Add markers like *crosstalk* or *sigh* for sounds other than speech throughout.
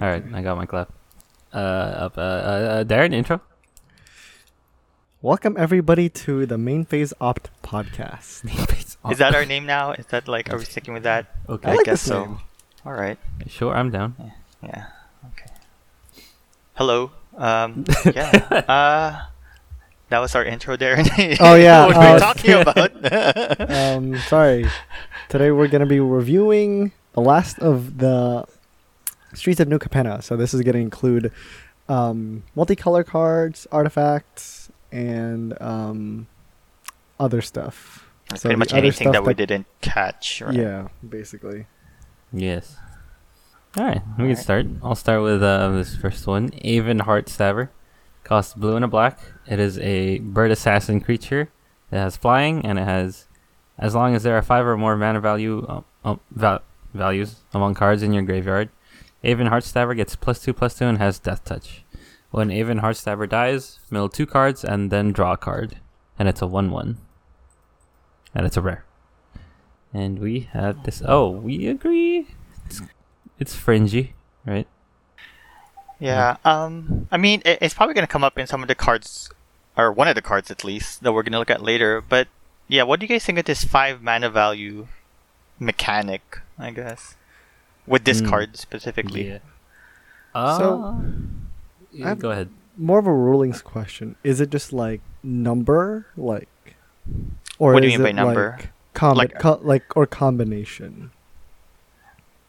All right, I got my clap. Uh, up, uh, uh, uh, Darren, intro. Welcome everybody to the Main Phase Opt podcast. Is that our name now? Is that like, are we sticking with that? Okay. I I like guess this so. name. All right. Sure, I'm down. Yeah. Okay. Hello. Um. *laughs* Yeah. uh. That was our intro, Darren. Oh, *laughs* yeah, what were we uh, talking *laughs* about? um, sorry. Today we're gonna be reviewing the last of the Streets of New Capenna. So this is gonna include um, multicolor cards, artifacts, and um, other stuff. Like So Pretty much anything stuff that we that- didn't catch. Right? Yeah, basically. Yes. All right, we can Alright. start. I'll start with uh, this first one. Aven Heart Stabber. Costs blue and a black. It is a bird assassin creature. It has flying, and it has, as long as there are five or more mana value uh, uh, val- values among cards in your graveyard, Aven Heart Stabber gets plus two plus two and has Death Touch. When Aven Heart Stabber dies, mill two cards and then draw a card, and it's a one-one, and it's a rare. And we have this. Oh, we agree. It's, it's fringy, right? Yeah. Um. I mean, it, it's probably gonna come up in some of the cards, or one of the cards at least, that we're gonna look at later. But yeah, what do you guys think of this five mana value mechanic? I guess with this Hmm. card specifically. Yeah. Uh, So, yeah, go ahead. More of a rulings question. Is it just like number, like, or What do you is mean by it number? Like, combi- Like- co- like or combination?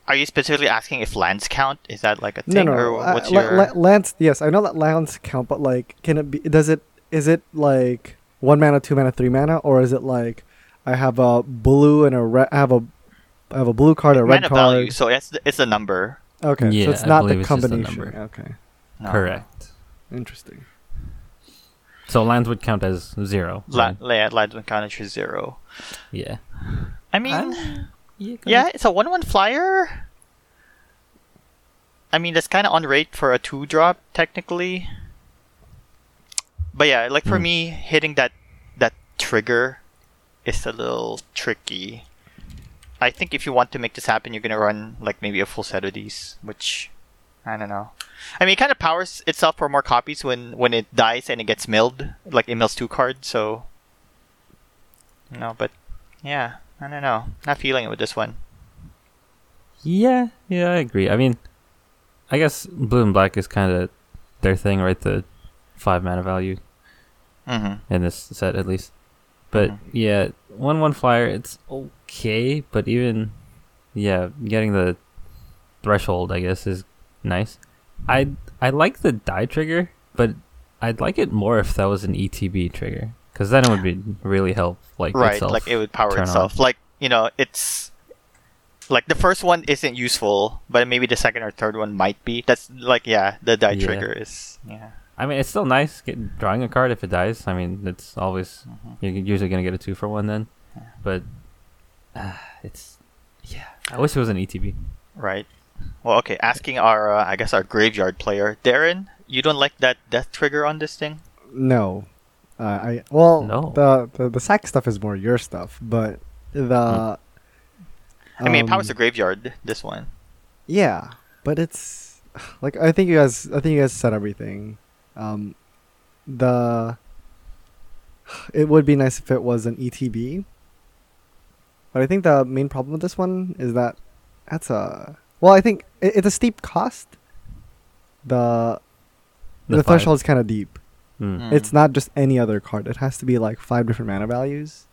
Are you specifically asking if lands count? Is that like a No, thing, no. or uh, what's la- your? la- lands? Yes, I know that lands count, but like, can it be? Does it? Is it like one mana, two mana, three mana, or is it like I have a blue and a red? I have a I have a blue card, a red mana card. value. So it's it's a number. Okay, Yeah, so it's not believe the it's just a combination. number. Okay, No. Correct. interesting. So lands would count as zero. La- right? la- lands when counted to zero. yeah. I mean, I'm- yeah, it's a one-one flyer. I mean, that's kind of on rate for a two-drop technically. But yeah, like for Hmm. me, hitting that that trigger is a little tricky. I think if you want to make this happen, you're gonna run like maybe a full set of these, which I don't know. I mean, it kind of powers itself for more copies when when it dies and it gets milled, like it mills two cards. So, no, but yeah, I don't know. Not feeling it with this one. Yeah, yeah, I agree. I mean, I guess blue and black is kind of their thing, right? The five mana value Mm-hmm. in this set, at least. But Mhm. yeah, one one flyer, it's okay. But even yeah, getting the threshold, I guess, is nice. I I like the die trigger, but I'd like it more if that was an ETB trigger, because then it would be really help like Right, like it would power itself. Like you know, it's like the first one isn't useful, but maybe the second or third one might be. That's like yeah, the die Yeah. trigger is yeah. I mean, it's still nice get, drawing a card if it dies. I mean, it's always Mhm. you're usually gonna get a two for one then, Yeah. but uh, it's yeah. I wish it was an ETB. Right. Well, okay. Asking our, uh, I guess our graveyard player, Darren, you don't like that death trigger on this thing? No, uh, I well No. the, the the sack stuff is more your stuff, but the. I mean, it powers um, the graveyard. This one. Yeah, but it's like I think you guys. I think you guys said everything. Um, the it would be nice if it was an ETB, but I think the main problem with this one is that that's a well. I think it, it's a steep cost. The the, The threshold is kind of deep. Mm. Mm. It's not just any other card. It has to be like five different mana values.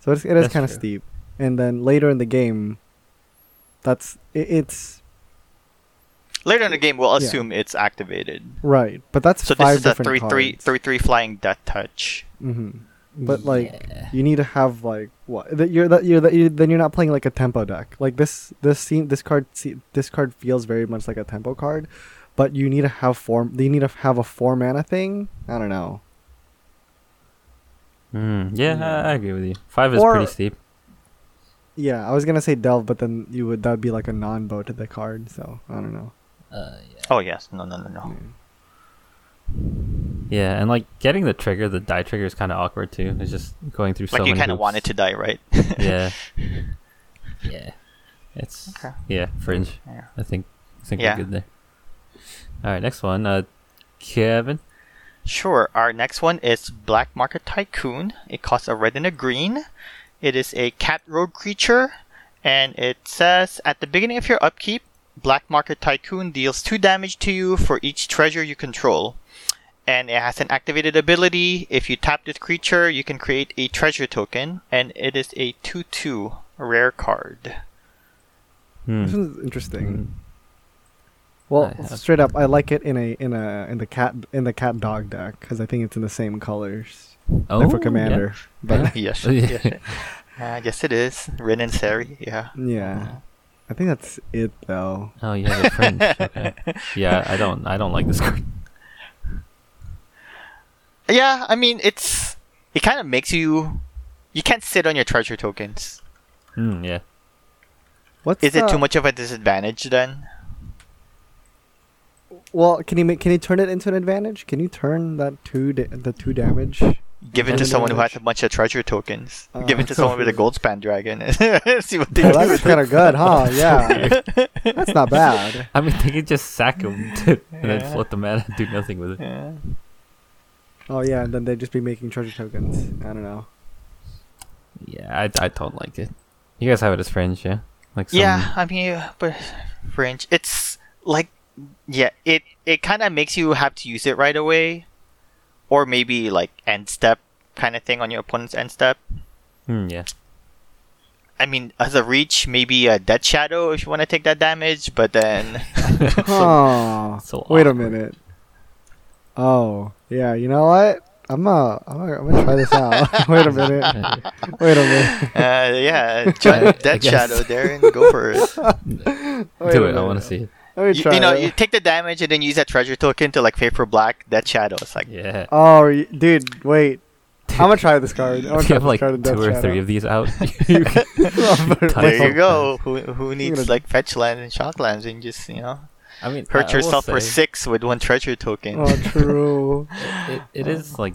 So it's, it is kind of steep. And then later in the game, that's it, it's Later in the game, we'll Yeah. assume it's activated. right, but that's So five this is a different three cards. three three three flying death touch. Mm-hmm. But like Yeah. you need to have like what that you're that you're that you then you're not playing like a tempo deck. Like this this scene this card se- this card feels very much like a tempo card, but you need to have four. You need to have a four mana thing. I don't know. Mm, yeah, Yeah. I, I agree with you. Five is Or- pretty steep. Yeah, I was gonna say delve, but then you would that would be like a nonbo to the card. So I don't know. Uh, yeah. Oh yes, no no no no. Yeah, and like getting the trigger, the die trigger is kind of awkward too. It's just going through so Like you kind of want it to die, right? *laughs* Yeah. *laughs* yeah. It's Okay. yeah fringe. Yeah. I think I think Yeah. we're good there. All right, next one. Uh, Kevin. Sure. Our next one is Black Market Tycoon. It costs a red and a green. It is a cat rogue creature, and it says at the beginning of your upkeep, Black Market Tycoon deals 2 damage to you for each treasure you control. And it has an activated ability. If you tap this creature, you can create a treasure token, and it is a 2 2 rare card. Hmm. This one's interesting. Mm. Well, straight up, I like it in a in a in the cat in the cat dog deck because I think it's in the same colors Oh, like for yeah. commander. *laughs* But yes. Yeah. yes. *laughs* Uh, yes, it is. Rin and Seri, yeah. yeah, I think that's it though. Oh, you have a fringe. *laughs* Okay. Yeah, I don't. I don't like this card. Yeah, I mean it's it kind of makes you you can't sit on your treasure tokens. Hmm. Yeah. What's Is it too much of a disadvantage then? Well, can you make can you turn it into an advantage? Can you turn that two da- the two damage? Give it to Advantage. someone who has a bunch of treasure tokens. Uh, Give it to someone with a Goldspan Dragon. *laughs* See what they Well, do. that's kind of good, huh? *laughs* Yeah, that's not bad. I mean, they could just sack him to, *laughs* and then Yeah. float the mana and do nothing with it. Yeah. Oh yeah, and then they'd just be making treasure tokens. I don't know. Yeah, I, I don't like it. You guys have it as fringe, yeah? Like some, Yeah, I mean, uh, but fringe. It's like, yeah, it it kind of makes you have to use it right away, or maybe like end step kind of thing on your opponent's end step. Hmm, yeah. I mean, as a reach, maybe a Death's Shadow if you want to take that damage, but then *laughs* *laughs* Oh, so wait a minute. Oh yeah, you know what? I'm uh, I'm gonna, I'm gonna try this out. *laughs* wait a minute. Wait a minute. uh, yeah, I- join I Death's Shadow there and go for it. Do it. I want to see it. Let me You, try you know, it. you take the damage and then use that treasure token to like pay for black Death's Shadow. It's like Yeah. Oh, y- dude, wait. *laughs* I'm gonna try this card. I'm gonna If try you have this like card two Death's Shadow. three of these out, *laughs* *laughs* you can But- there you go. Who who needs gonna- like fetch land and shock lands and just you know I mean, I- hurt I will yourself for say, six with one treasure token. oh, true. It, it is um, like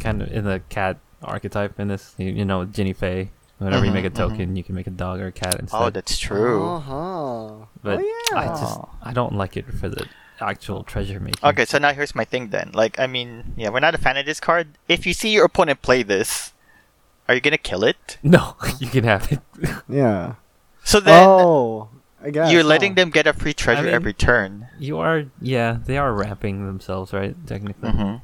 kind of in the cat archetype in this. You, you know, Jinnie Fay. Whenever you make a Mhm, mhm. token, you can make a dog or a cat instead. oh, that's true. Uh-huh. But oh, yeah. I just. I don't like it for the actual treasure making. Okay, so now here's my thing then. Like, I mean, yeah, we're not a fan of this card. If you see your opponent play this, are you gonna kill it? *laughs* No, *laughs* you can have it. *laughs* yeah. So then oh, I guess. you're huh. letting them get a free treasure mean- every turn. You are, yeah, they are ramping themselves, right? Technically. Mm-hmm.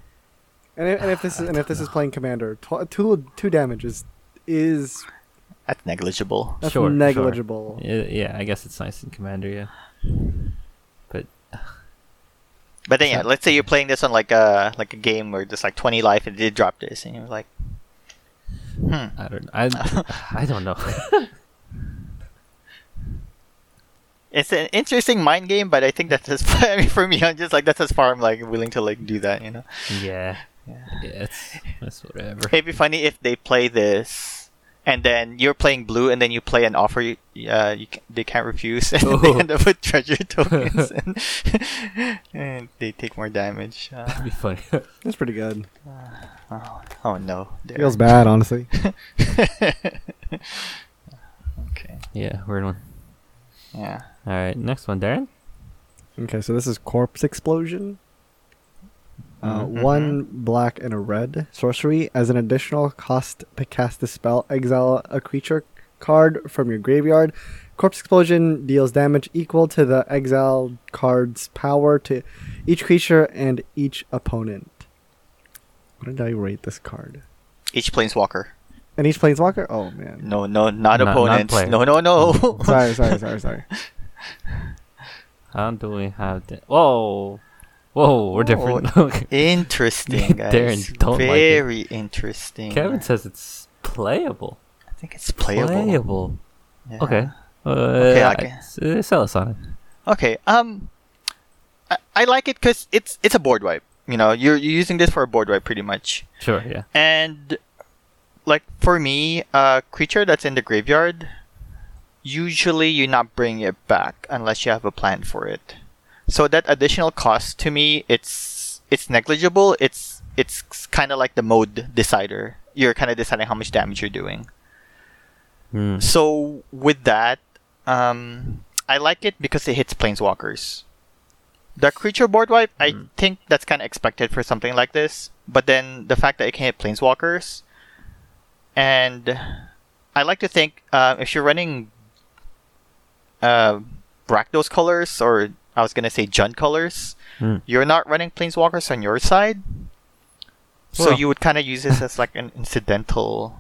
And if, and if this is and if this is *sighs* playing commander, tw- two two damage is is That's negligible. that's Sure, sure. negligible. Yeah, yeah, I guess it's nice in Commander, yeah. But But then yeah, let's say you're playing this on like a like a game where there's like 20 life and they drop this, and you're like, hmm. I don't, I, *laughs* I don't know. *laughs* It's an interesting mind game, but I think that's as *laughs* I mean, for me, I'm just like that's as far I'm like willing to like do that, you know. yeah, Yeah. yeah, it's, it's whatever. It'd be funny if they play this, and then you're playing blue, and then you play an offer you, uh, you can, they can't refuse, *laughs* and they end up with treasure *laughs* tokens, and, *laughs* and they take more damage. Uh, That'd be funny. That's pretty good. oh, oh no, there. Feels bad, honestly. okay, yeah, weird one. yeah. All right, next one, Darren. Okay, so this is Corpse Explosion. Uh, Mhm. One black and a red sorcery. As an additional cost to cast the spell, exile a creature card from your graveyard. Corpse Explosion deals damage equal to the exiled card's power to each creature and each opponent. What did I rate this card? Each planeswalker. And each planeswalker? Oh man. No, no, not, Not- not opponents. player. no, no, no. *laughs* sorry, sorry, sorry, sorry. *laughs* How do we have that? Whoa, whoa, we're different. *laughs* Interesting, *laughs* guys. Darren, don't like it. Very interesting. Kevin says it's playable. I think it's playable. Yeah. Okay. Uh, Okay, I- okay. uh, sell us on it. Okay. Um, I, I like it because it's it's a board wipe. You know, you're you're using this for a board wipe pretty much. Sure, yeah. And like for me, a creature that's in the graveyard, usually you're not bringing it back unless you have a plan for it. So that additional cost to me, it's it's negligible. It's it's kind of like the mode decider. You're kind of deciding how much damage you're doing. Hmm. So with that, um, I like it because it hits planeswalkers. The creature board wipe, I Mm. think that's kind of expected for something like this. But then the fact that it can hit planeswalkers, and I like to think uh, if you're running uh, Rakdos colors, or I was gonna say Jund colors, Hmm. you're not running planeswalkers on your side, so Well. you would kind of use this as like an incidental.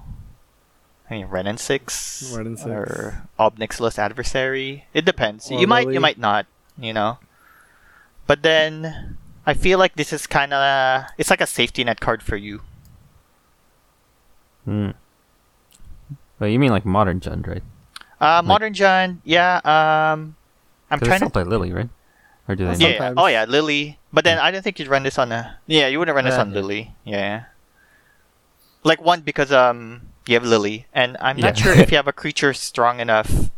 I mean, Wrenn and Six, Wrenn and Six. or Ob Nixilis adversary. It depends. Or you might, you might not. You know. But then I feel like this is kind of it's like a safety net card for you. Hmm. Well, you mean like modern Jund, right? Uh, Modern Jund, yeah. Um, I'm they trying still to. play Lily, right? Or do they? Yeah. Yeah, yeah. sometimes. Oh yeah, Lily. But then I don't think you'd run this on a. Yeah, you wouldn't run this Yeah, on yeah. Lily. Yeah. Like one because um you have Lily, and I'm not Yeah. sure if you *laughs* have a creature strong enough.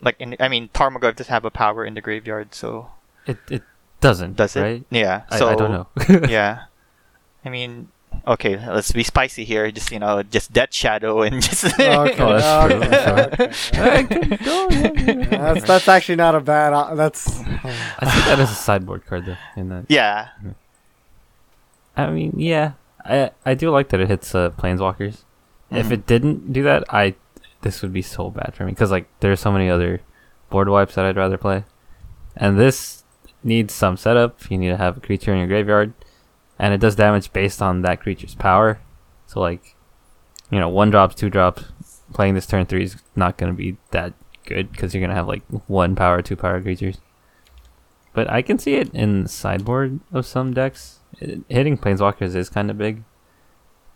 Like in, I mean, Tarmogoyf doesn't have a power in the graveyard, so It it doesn't. does it? Right? Yeah. I, So I don't know. *laughs* yeah. *laughs* I mean, okay, let's be spicy here. Just you know, just Death Shadow and *laughs* just. Okay, Oh, that's true, okay, that's *laughs* *laughs* okay. that's that's actually not a bad. Uh, that's I think that is a sideboard card though. In that, yeah. I mean, yeah, I I do like that it hits uh, planeswalkers. If Mhm. it didn't do that, I this would be so bad for me because like there's so many other board wipes that I'd rather play, and this needs some setup. You need to have a creature in your graveyard, and it does damage based on that creature's power. So like, you know, one drops, two drops. Playing this turn three is not going to be that good because you're going to have like one power, two power creatures. But I can see it in sideboard of some decks. It, hitting planeswalkers is kind of big,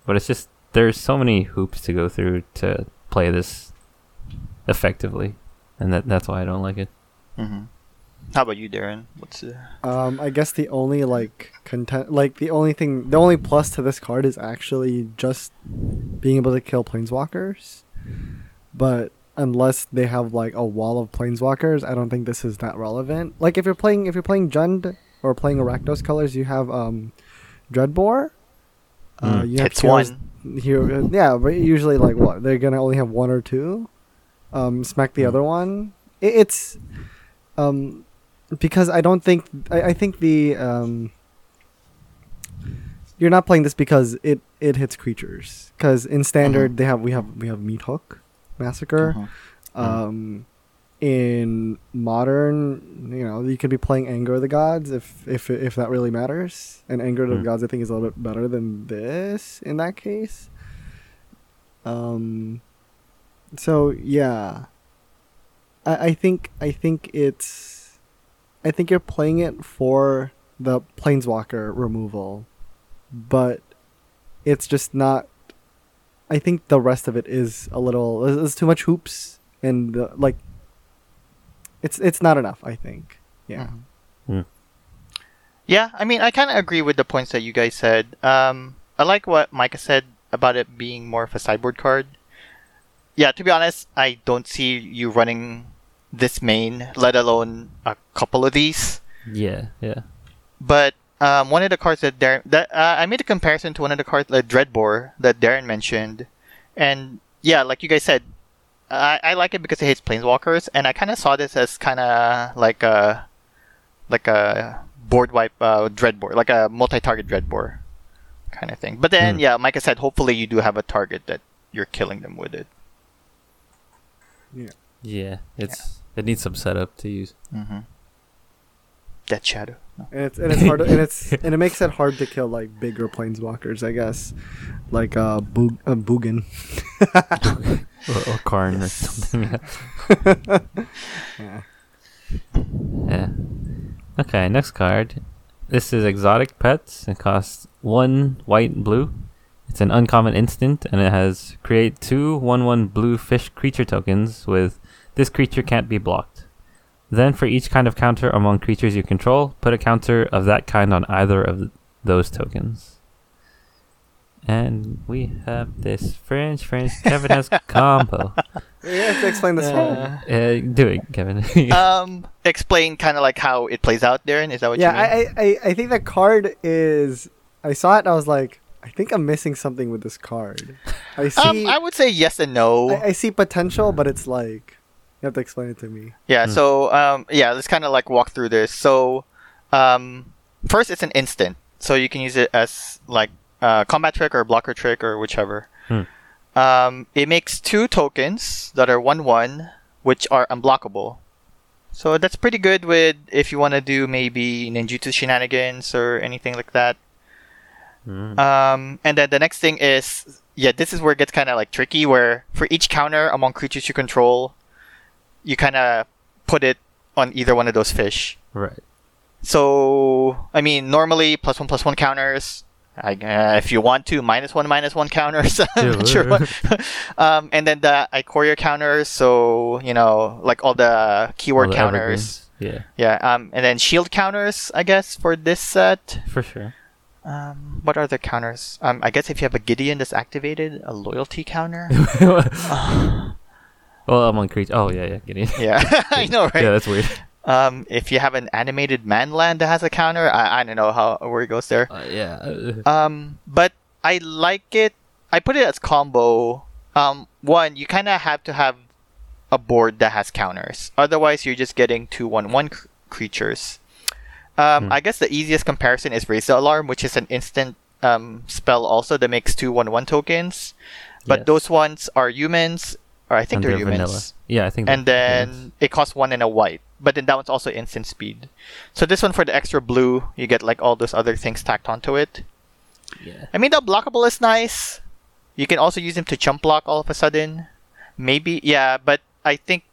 but it's just there's so many hoops to go through to play this effectively, and that that's why I don't like it. hmm How about you, Darren? What's the... Um, I guess the only like content, like the only thing, the only plus to this card is actually just being able to kill planeswalkers. But unless they have like a wall of planeswalkers, I don't think this is that relevant. Like if you're playing, if you're playing Jund or playing Rakdos colors, you have um, Dreadbore. Uh, Mm. you have Hits heroes- one. Hero, yeah, but usually like what they're gonna only have one or two. Um, smack the Mm. other one. It, it's um because I don't think I, I think the um you're not playing this because it it hits creatures because in standard Mhm. they have we have we have meat hook massacre Mhm. um in modern you know you could be playing anger of the gods if if if that really matters and anger of the Hmm. gods i think is a little bit better than this in that case um so yeah i i think i think it's i think you're playing it for the planeswalker removal but it's just not i think the rest of it is a little there's, there's too much hoops and uh, like it's it's not enough i think yeah Mhm. Hmm. Yeah, I mean, I kind of agree with the points that you guys said. Um, I like what Micah said about it being more of a sideboard card. Yeah, to be honest, I don't see you running this main, let alone a couple of these. Yeah, yeah. But um, one of the cards that Darren, that uh, I made a comparison to one of the cards, the Dreadbore that Darren mentioned, and yeah, like you guys said, I, I like it because it hits planeswalkers, and I kind of saw this as kind of like a like a board wipe uh, Dreadbore, like a multi-target Dreadbore kind of thing. But then, Hmm. yeah, like I said, hopefully you do have a target that you're killing them with it. Yeah. Yeah, it's it needs some setup to use. Mm-hmm. Death Shadow. No. and it's and it's hard to, and it's *laughs* and it makes it hard to kill like bigger planeswalkers i guess like uh, Boog, uh Boogan. or, *laughs* or Karn or something. *laughs* yeah. yeah. Okay, next card. This is Exotic Pets. It costs one white and blue. It's an uncommon instant, and it has create two one one blue fish creature tokens with this creature can't be blocked. Then, for each kind of counter among creatures you control, put a counter of that kind on either of those tokens. And we have this French French *laughs* Kevin has combo. *laughs* you have to explain this one Uh, Uh, do it, Kevin. *laughs* um, explain kind of like how it plays out, Darren. Is that what yeah you mean? I, I I- I think the card is i saw it and i was like i think i'm missing something with this card i see um, I would say yes and no. I, I see potential but it's like you have to explain it to me yeah. Hmm. So um, yeah, let's kind of like walk through this. So Um, first, it's an instant, so you can use it as like uh, combat trick or blocker trick or whichever. Hmm. Um, it makes two tokens that are one one, which are unblockable. So that's pretty good with if you want to do maybe ninjutsu shenanigans or anything like that. Mm. Um, and then the next thing is, yeah, this is where it gets kind of like tricky. Where for each counter among creatures you control, you kind of put it on either one of those fish. right. So, I mean, normally plus one plus one counters. I, uh, if you want to, minus one minus one counters. *laughs* Sure *laughs* um, and then the Ikoria counters. So you know, like all the keyword All the counters. evergreens. Yeah. Um, and then shield counters. I guess for this set. For sure. Um, what are the counters? Um, I guess if you have a Gideon that's activated, a loyalty counter. *laughs* well, on creatures. Oh yeah, yeah, getting. yeah, *laughs* I *laughs* know, right? Yeah, that's weird. Um, if you have an animated manland that has a counter, I, I don't know how where it goes there. Uh, yeah. Um, but I like it. I put it as combo. Um, one, you kind of have to have a board that has counters. Otherwise, you're just getting two one-one cr- creatures. Um, Hmm. I guess the easiest comparison is Raise the Alarm, which is an instant um, spell also that makes two one-one tokens. But Yes. those ones are humans, or I think and they're, humans. vanilla. Yeah, I think. And they're then humans. it costs one and a white. But then that one's also instant speed. So this one for the extra blue, you get like all those other things tacked onto it. Yeah. I mean, the blockable is nice. You can also use him to jump block all of a sudden. Maybe, yeah, but I think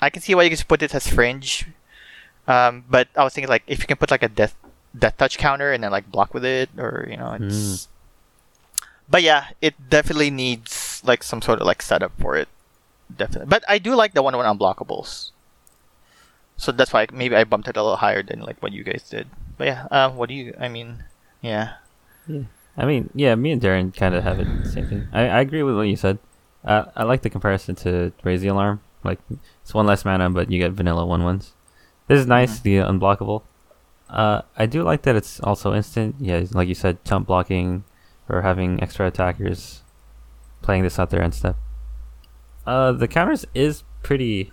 I can see why you can put it as fringe. Um, but I was thinking like if you can put like a death death touch counter and then like block with it, or you know, it's. But yeah, it definitely needs like some sort of like setup for it. Definitely, but I do like the one one unblockables. So that's why maybe I bumped it a little higher than like what you guys did. But yeah, um, what do you? I mean, yeah. I mean, yeah, me and Darren kind of have it the same thing. I, I agree with what you said. Uh, I like the comparison to Raise the Alarm. Like, it's one less mana, but you get vanilla one ones. This is nice, Mhm. the unblockable. Uh, I do like that it's also instant. Yeah, like you said, jump blocking or having extra attackers playing this out there and stuff. Uh, the counters is pretty.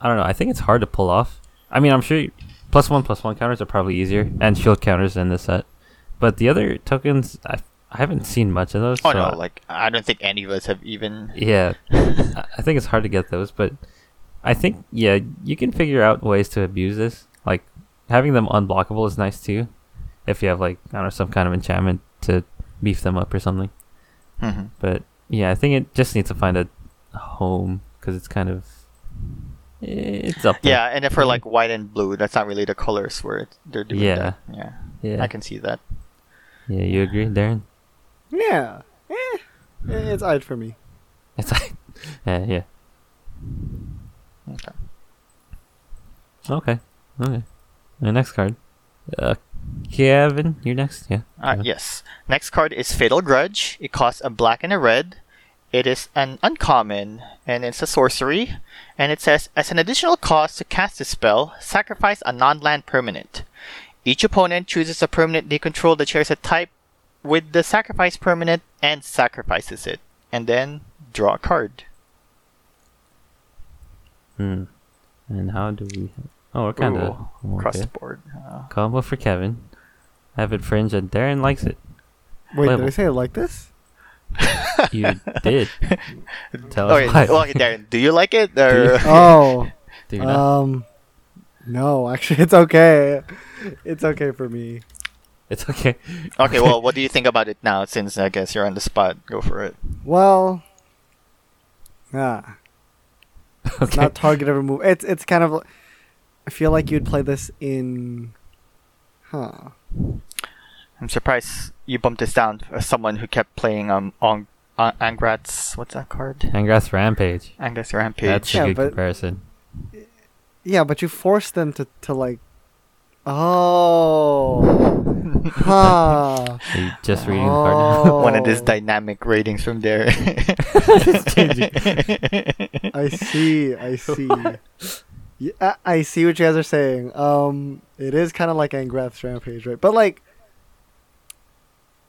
I don't know. I think it's hard to pull off. I mean, I'm sure you- plus one plus one counters are probably easier, and shield counters in this set. But the other tokens, I, I haven't seen much of those. Oh so no, like I don't think any of us have even. yeah, *laughs* I I think it's hard to get those, but I think yeah, you can figure out ways to abuse this. Like having them unblockable is nice too, if you have like I don't know some kind of enchantment to beef them up or something. Mhm. But yeah, I think it just needs to find a home because it's kind of it's up there. Yeah, and then for like white and blue, that's not really the colors where they're doing Yeah. that. Yeah, yeah, I can see that. yeah. You agree, Darren? Yeah. Eh, it's odd for me. It's like *laughs* yeah, yeah. Okay. Okay, okay. The next card, uh, Kevin, you're next. Yeah. Uh, yes. Next card is Fatal Grudge. It costs a black and a red. It is an uncommon, and it's a sorcery. And it says, as an additional cost to cast this spell, sacrifice a non-land permanent. Each opponent chooses a permanent they control that shares a type with the sacrifice permanent and sacrifices it. And then draw a card. Hmm. And how do we? Oh, we're kind of Across the board. Uh, combo for Kevin. Have it fringe, and Darren likes it. Wait, Level. did I say it like this? You did. *laughs* Tell okay, us why. well, okay, Darren, do you like it? Or... *laughs* Oh, *laughs* Do you not? um, no, actually, it's okay. It's okay for me. it's okay. okay, well, what do you think about it now? Since I guess you're on the spot, go for it. Well, yeah, it's okay. not target every move. It's it's kind of. I feel like you'd play this in. Huh. I'm surprised you bumped this down as someone who kept playing um on uh, Angrath's what's that card? Angrath Rampage. Angrath's Rampage. That's a good but- comparison. Yeah, but you force them to to like. Oh. *laughs* huh. Are you just reading the card? Oh. One of these dynamic ratings from there. *laughs* I see. I see. *laughs* Yeah, I- I see what you guys are saying. Um, it is kind of like Angrath's Rampage, right? But like,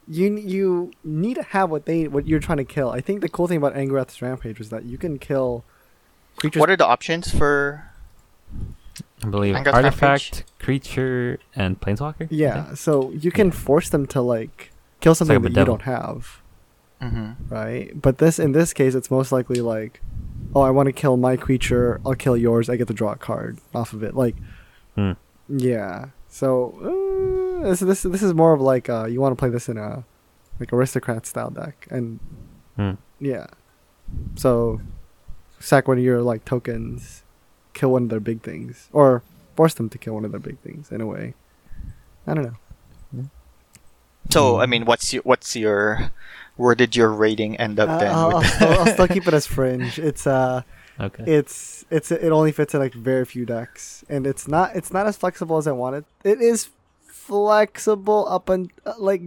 you you need to have what they what you're trying to kill. I think the cool thing about Angrath's Rampage was that you can kill creatures. what are the options for? I believe Anger's artifact, creature, and planeswalker. Yeah, so you can force them to like kill something like a that you devil. don't have, Mm-hmm. right? But this in this case, it's most likely like, oh, I want to kill my creature. I'll kill yours. I get to draw a card off of it. Like, Hmm. yeah. So uh, this this this is more of like uh, you want to play this in a like aristocrat style deck, and Hmm. yeah. So sack one of your like tokens, kill one of their big things, or force them to kill one of their big things in a way. I don't know. So I mean, what's your what's your where did your rating end up Uh, then? I'll, I'll still, I'll still keep it as fringe. *laughs* It's uh, Okay. it's it's it only fits in like very few decks, and it's not it's not as flexible as I wanted. It is flexible up and uh, like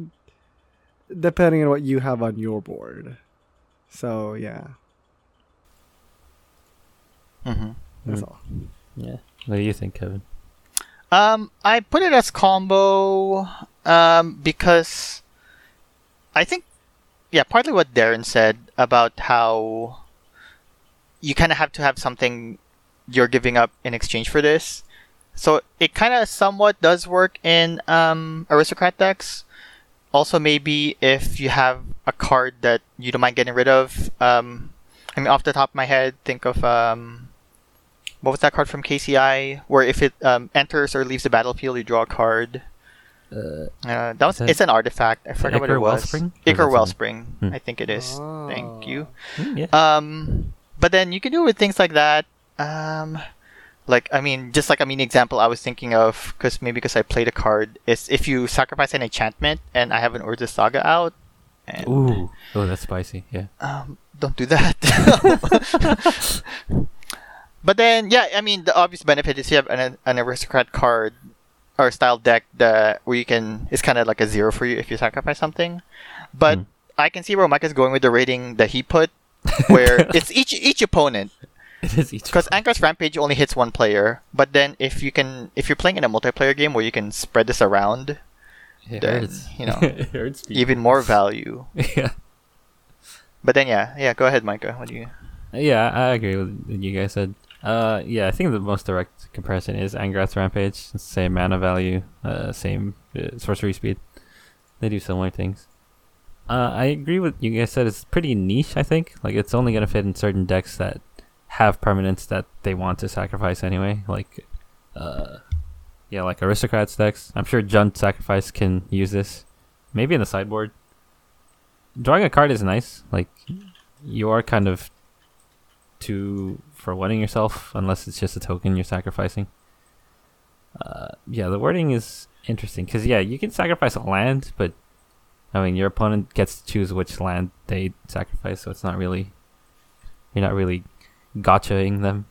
depending on what you have on your board. So yeah, Mhm. that's Mm. all. yeah. What do you think, Kevin? Um, I put it as combo um, because I think, yeah, partly what Darren said about how you kind of have to have something you're giving up in exchange for this. So it kind of somewhat does work in um, aristocrat decks. Also, maybe if you have a card that you don't mind getting rid of. Um, I mean, off the top of my head, think of um, what was that card from KCI? Where if it um, enters or leaves the battlefield, you draw a card. Uh, Uh, that was that- it's an artifact. I forgot what it Ichor was. Wellspring? Or is that Ichor something- Wellspring. Hmm. I think it is. Thank you. mm, yeah. Um, but then you can do with things like that. Um, like I mean, just like I mean, example I was thinking of, because maybe because I played a card, is if you sacrifice an enchantment and I have an Urza Saga out, and Ooh. Oh, that's spicy. Yeah. um, don't do that. *laughs* *laughs* but then, yeah, I mean, the obvious benefit is you have an, an aristocrat card or style deck that where you can it's kind of like a zero for you if you sacrifice something. But Hmm. I can see where Mike is going with the rating that he put, where *laughs* it's each each opponent. It is each. Because Angrath's Rampage only hits one player, but then if you can, if you're playing in a multiplayer game where you can spread this around, it then, hurts. you know, *laughs* it hurts. people. even more value. *laughs* yeah. But then, yeah, yeah, go ahead, Micah. What do you? Yeah, I agree with what you guys said. Uh, yeah, I think the most direct comparison is Angrath's Rampage. Same mana value, uh, same uh, sorcery speed. They do similar things. Uh, I agree with you guys said. It's pretty niche. I think like it's only gonna fit in certain decks that have permanents that they want to sacrifice anyway. Like, uh, yeah, like aristocrats decks. I'm sure Jund Sacrifice can use this. Maybe in the sideboard. Drawing a card is nice. Like, you are kind of to for wedding yourself unless it's just a token you're sacrificing. Uh, yeah, the wording is interesting because yeah, you can sacrifice a land, but I mean your opponent gets to choose which land they sacrifice, so it's not really you're not really gotchaing them.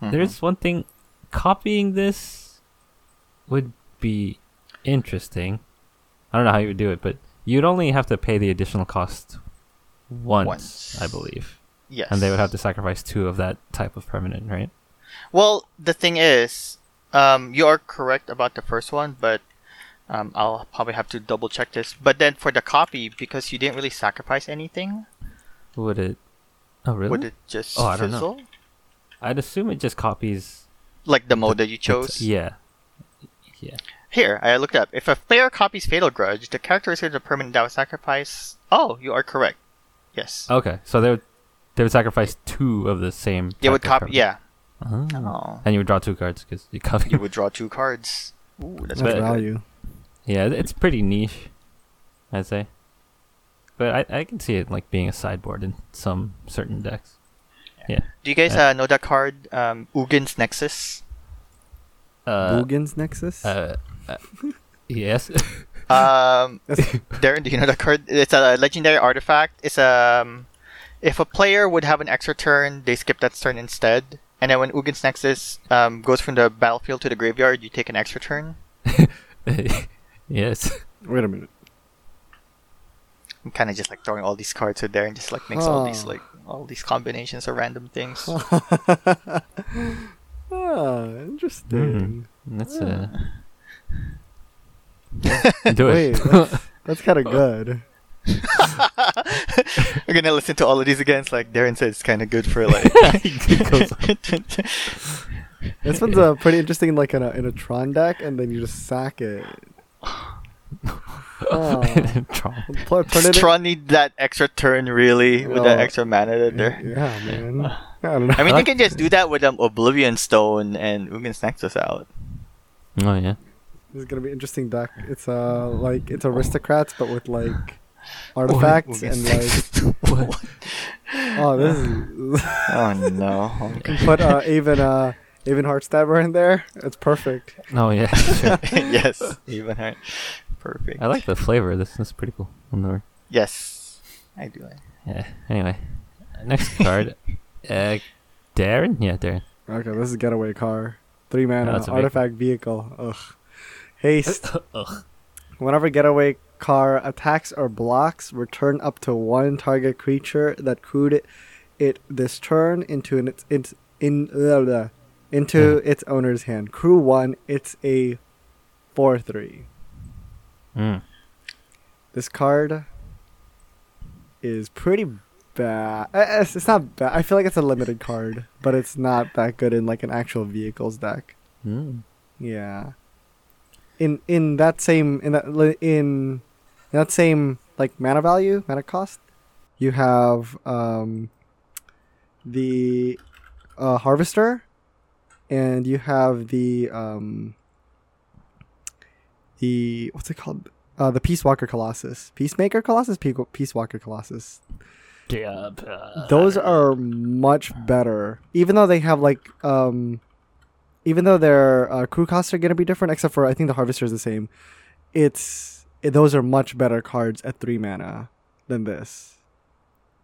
Mhm. There's one thing, copying this would be interesting. I don't know how you would do it, but you'd only have to pay the additional cost once, Once. I believe yes, and they would have to sacrifice two of that type of permanent, right? Well, the thing is, um, you are correct about the first one, but um, I'll probably have to double check this. But then for the copy, because you didn't really sacrifice anything, Would it? Oh, really? would it just Oh, I don't know. I'd assume it just copies. Like the mode the- that you chose? yeah. Yeah. Here, I looked up. If a player copies Fatal Grudge, the character is the permanent that was sacrificed. Oh, you are correct. Yes. Okay, so they would they would sacrifice two of the same. you would type of copy. Yeah. Oh. Oh. And you would draw two cards because you copy. You *laughs* would draw two cards. Ooh, that's That's But- value. yeah, it's pretty niche, I'd say. But I I can see it like being a sideboard in some certain decks. Yeah. Do you guys Uh, uh, know that card, um, Ugin's Nexus? Uh, Bugin's Nexus. uh, uh, *laughs* yes. Um, Darren, do you know that card? It's a legendary artifact. It's um, if a player would have an extra turn, they skip that turn instead. And then when Ugin's Nexus um, goes from the battlefield to the graveyard, you take an extra turn. *laughs* yes. Wait a minute. I'm kind of just like throwing all these cards in there and just like makes all these like all these combinations of random things. *laughs* ah, interesting. That's uh. Do Wait, it. that's, that's kind of *laughs* good. *laughs* We're gonna listen to all of these again. It's like Darren said, it's kind of good for like *laughs* *laughs* This one's uh, pretty interesting, like in a in a Tron deck, and then you just sack it. Oh. Tron. Put, put Tron need that extra turn really with that Oh. extra mana that there. Yeah, man. I don't know. I mean, like- you can just do that with um, Oblivion Stone and Ugin's Nexus out. Oh yeah. This is gonna be interesting deck. It's uh like it's aristocrats, but with like artifacts Ugin's and like Nexus. *laughs* What? *laughs* oh this is oh no. *laughs* Okay. put uh even uh even Heartstabber in there. It's perfect. Oh yeah. yes, even her. Perfect. I like the flavor this. This is pretty cool. On the Yes, I do. Like. yeah. Anyway, next card. uh, Darren. Yeah, Darren. Okay, this is getaway car. Three mana that's a big- artifact vehicle. Ugh. Haste. Ugh. Whenever getaway car attacks or blocks, return up to one target creature that crewed it, it this turn into an its, its in blah, blah, into its owner's hand. Crew one, it's a four three. Mm. This card is pretty bad. Uh, It's, it's not bad. I feel like it's a limited card, but it's not that good in like an actual vehicles deck. Mm. Yeah. In in that same in that li- in that same like mana value, mana cost, you have um the uh, harvester and you have the um the what's it called? Uh, the Peace Walker Colossus. Peacemaker Colossus? Pe- Peace Walker Colossus. Yeah. uh, Those are much better. Even though they have like um even though their uh, crew costs are going to be different except for I think the harvester is the same. It's it, those are much better cards at 3 mana than this.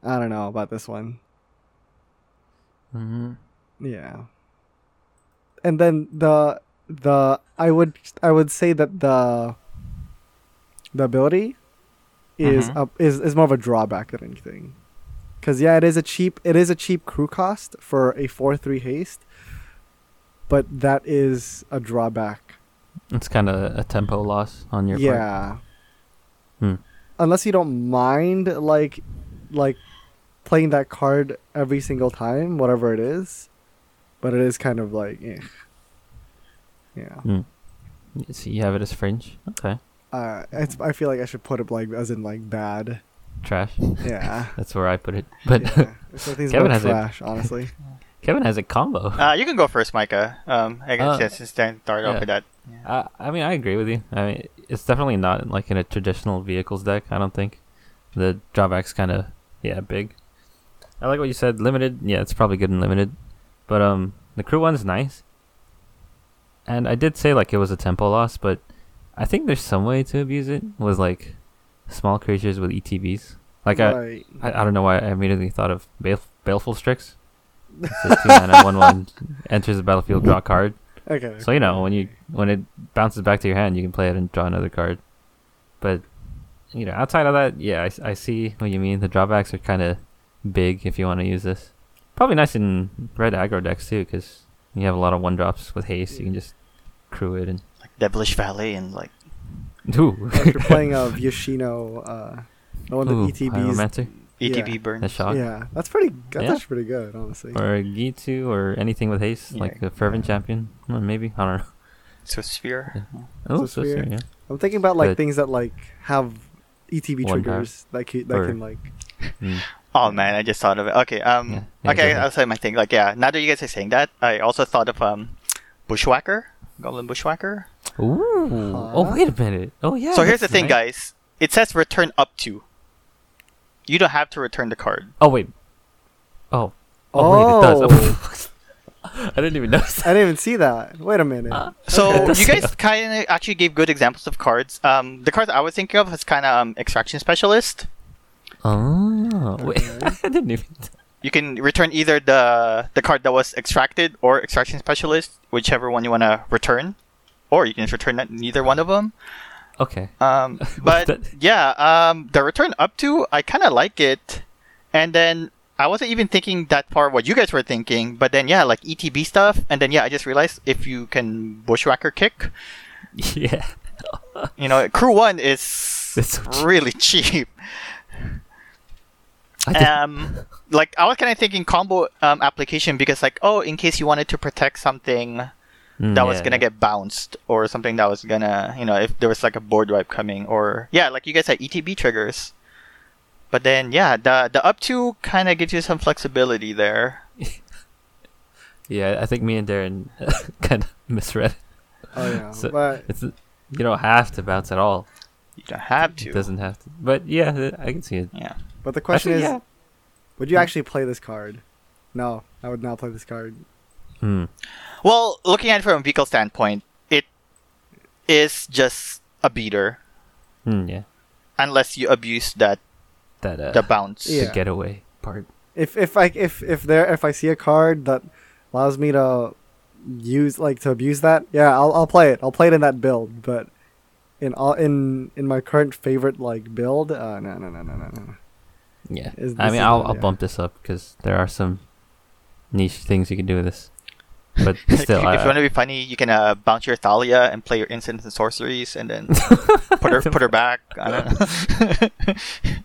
I don't know about this one. mhm. Yeah. And then the the I would I would say that the the ability is Mhm. up is is more of a drawback than anything. Cuz yeah, it is a cheap it is a cheap crew cost for a 4/3 haste. But that is a drawback. It's kind of a tempo loss on your part. Yeah. Hmm. Unless you don't mind like like playing that card every single time, whatever it is. But it is kind of like eh. Yeah. Mm. So you have it as fringe. Okay. Uh, it's, I feel like I should put it like as in like bad. Trash. Yeah. *laughs* That's where I put it. But yeah. It's Kevin about has a- trash, honestly. *laughs* Kevin has a combo. Uh, you can go first, Micah. Um, I guess Uh, guess just start start off with that. I, I mean, I agree with you. I mean, it's definitely not like in a traditional vehicles deck. I don't think the drawbacks kind of yeah big. I like what you said. Limited, yeah, it's probably good and limited, but um, the crew one's nice. And I did say like it was a tempo loss, but I think there's some way to abuse it. Was like small creatures with ETBs. Like I, right. I, I don't know why I immediately thought of Bale, Baleful Strix. It's a *laughs* two mana one one enters the battlefield, draw a card. Okay. So you know when you when it bounces back to your hand, you can play it and draw another card. But you know, outside of that, yeah, I, I see what you mean. The drawbacks are kind of big if you want to use this. Probably nice in red aggro decks too, because you have a lot of one drops with haste. You can just crew it and Like Devilish Valley and like ooh, If you're playing a *laughs* Yoshino, uh, the one ooh, that ETBs. Pyromancer ETB Yeah. burn. the shock, Yeah, that's pretty. That's Yeah. actually pretty good, honestly. or a Gitu, or anything with haste, Yeah. like a fervent champion. Well, maybe I don't know. So Sphere. Oh, So so sphere. yeah. I'm thinking about like But- things that like have ETB triggers that can, that Or- can like. *laughs* Mm. Oh man, I just thought of it. Okay, um, Yeah. Yeah, okay. I'll say my thing. Like, yeah, now that you guys are saying that, I also thought of um, Bushwhacker, Goblin Bushwhacker. Ooh. Oh wait a minute. Oh yeah. so here's the thing, nice. guys. It says return up to. You don't have to return the card. Oh wait. Oh. Oh, wait, it does. *laughs* I didn't even notice. That. I didn't even see that. Wait a minute. Uh, So It you guys kind of actually gave good examples of cards. Um, the cards I was thinking of is kind of um, extraction specialist. Oh, wait. *laughs* I didn't even. *laughs* You can return either the the card that was extracted or extraction specialist, whichever one you want to return, or you can just return neither one of them. Okay. Um, *laughs* but yeah, um, the return up to I kind of like it, and then I wasn't even thinking that far what you guys were thinking. But then yeah, like ETB stuff, and then yeah, I just realized if you can bushwhacker kick, *laughs* Yeah. you know, crew one is *laughs* It's so cheap. really cheap. Um, like I was kind of thinking combo um, application because like oh, in case you wanted to protect something Mm, that was yeah, gonna yeah. get bounced or something that was gonna you know if there was like a board wipe coming or yeah like you guys had ETB triggers. But then yeah, the the up two kind of gives you some flexibility there. *laughs* Yeah, I think me and Darren *laughs* kind of misread. it. Oh yeah, *laughs* So- but It's you don't have to bounce at all. You don't have to. It doesn't have to. But yeah, I can see it. Yeah. but the question Actually, is, yeah. would you actually play this card? No, I would not play this card. Hmm. Well, looking at it from a vehicle standpoint, it is just a beater Hmm, yeah. unless you abuse that That uh, the bounce. the Yeah. getaway part. If if I if if there if I see a card that allows me to use like to abuse that, yeah, I'll I'll play it. I'll play it in that build. But in all in in my current favorite like build, uh, no no no no no no. Yeah. Is- I mean, I'll not- I'll yeah. bump this up because there are some niche things you can do with this. But *laughs* still, if I, you want to be funny, you can uh, bounce your Thalia and play your instants and sorceries, and then *laughs* put her put her back. I don't know.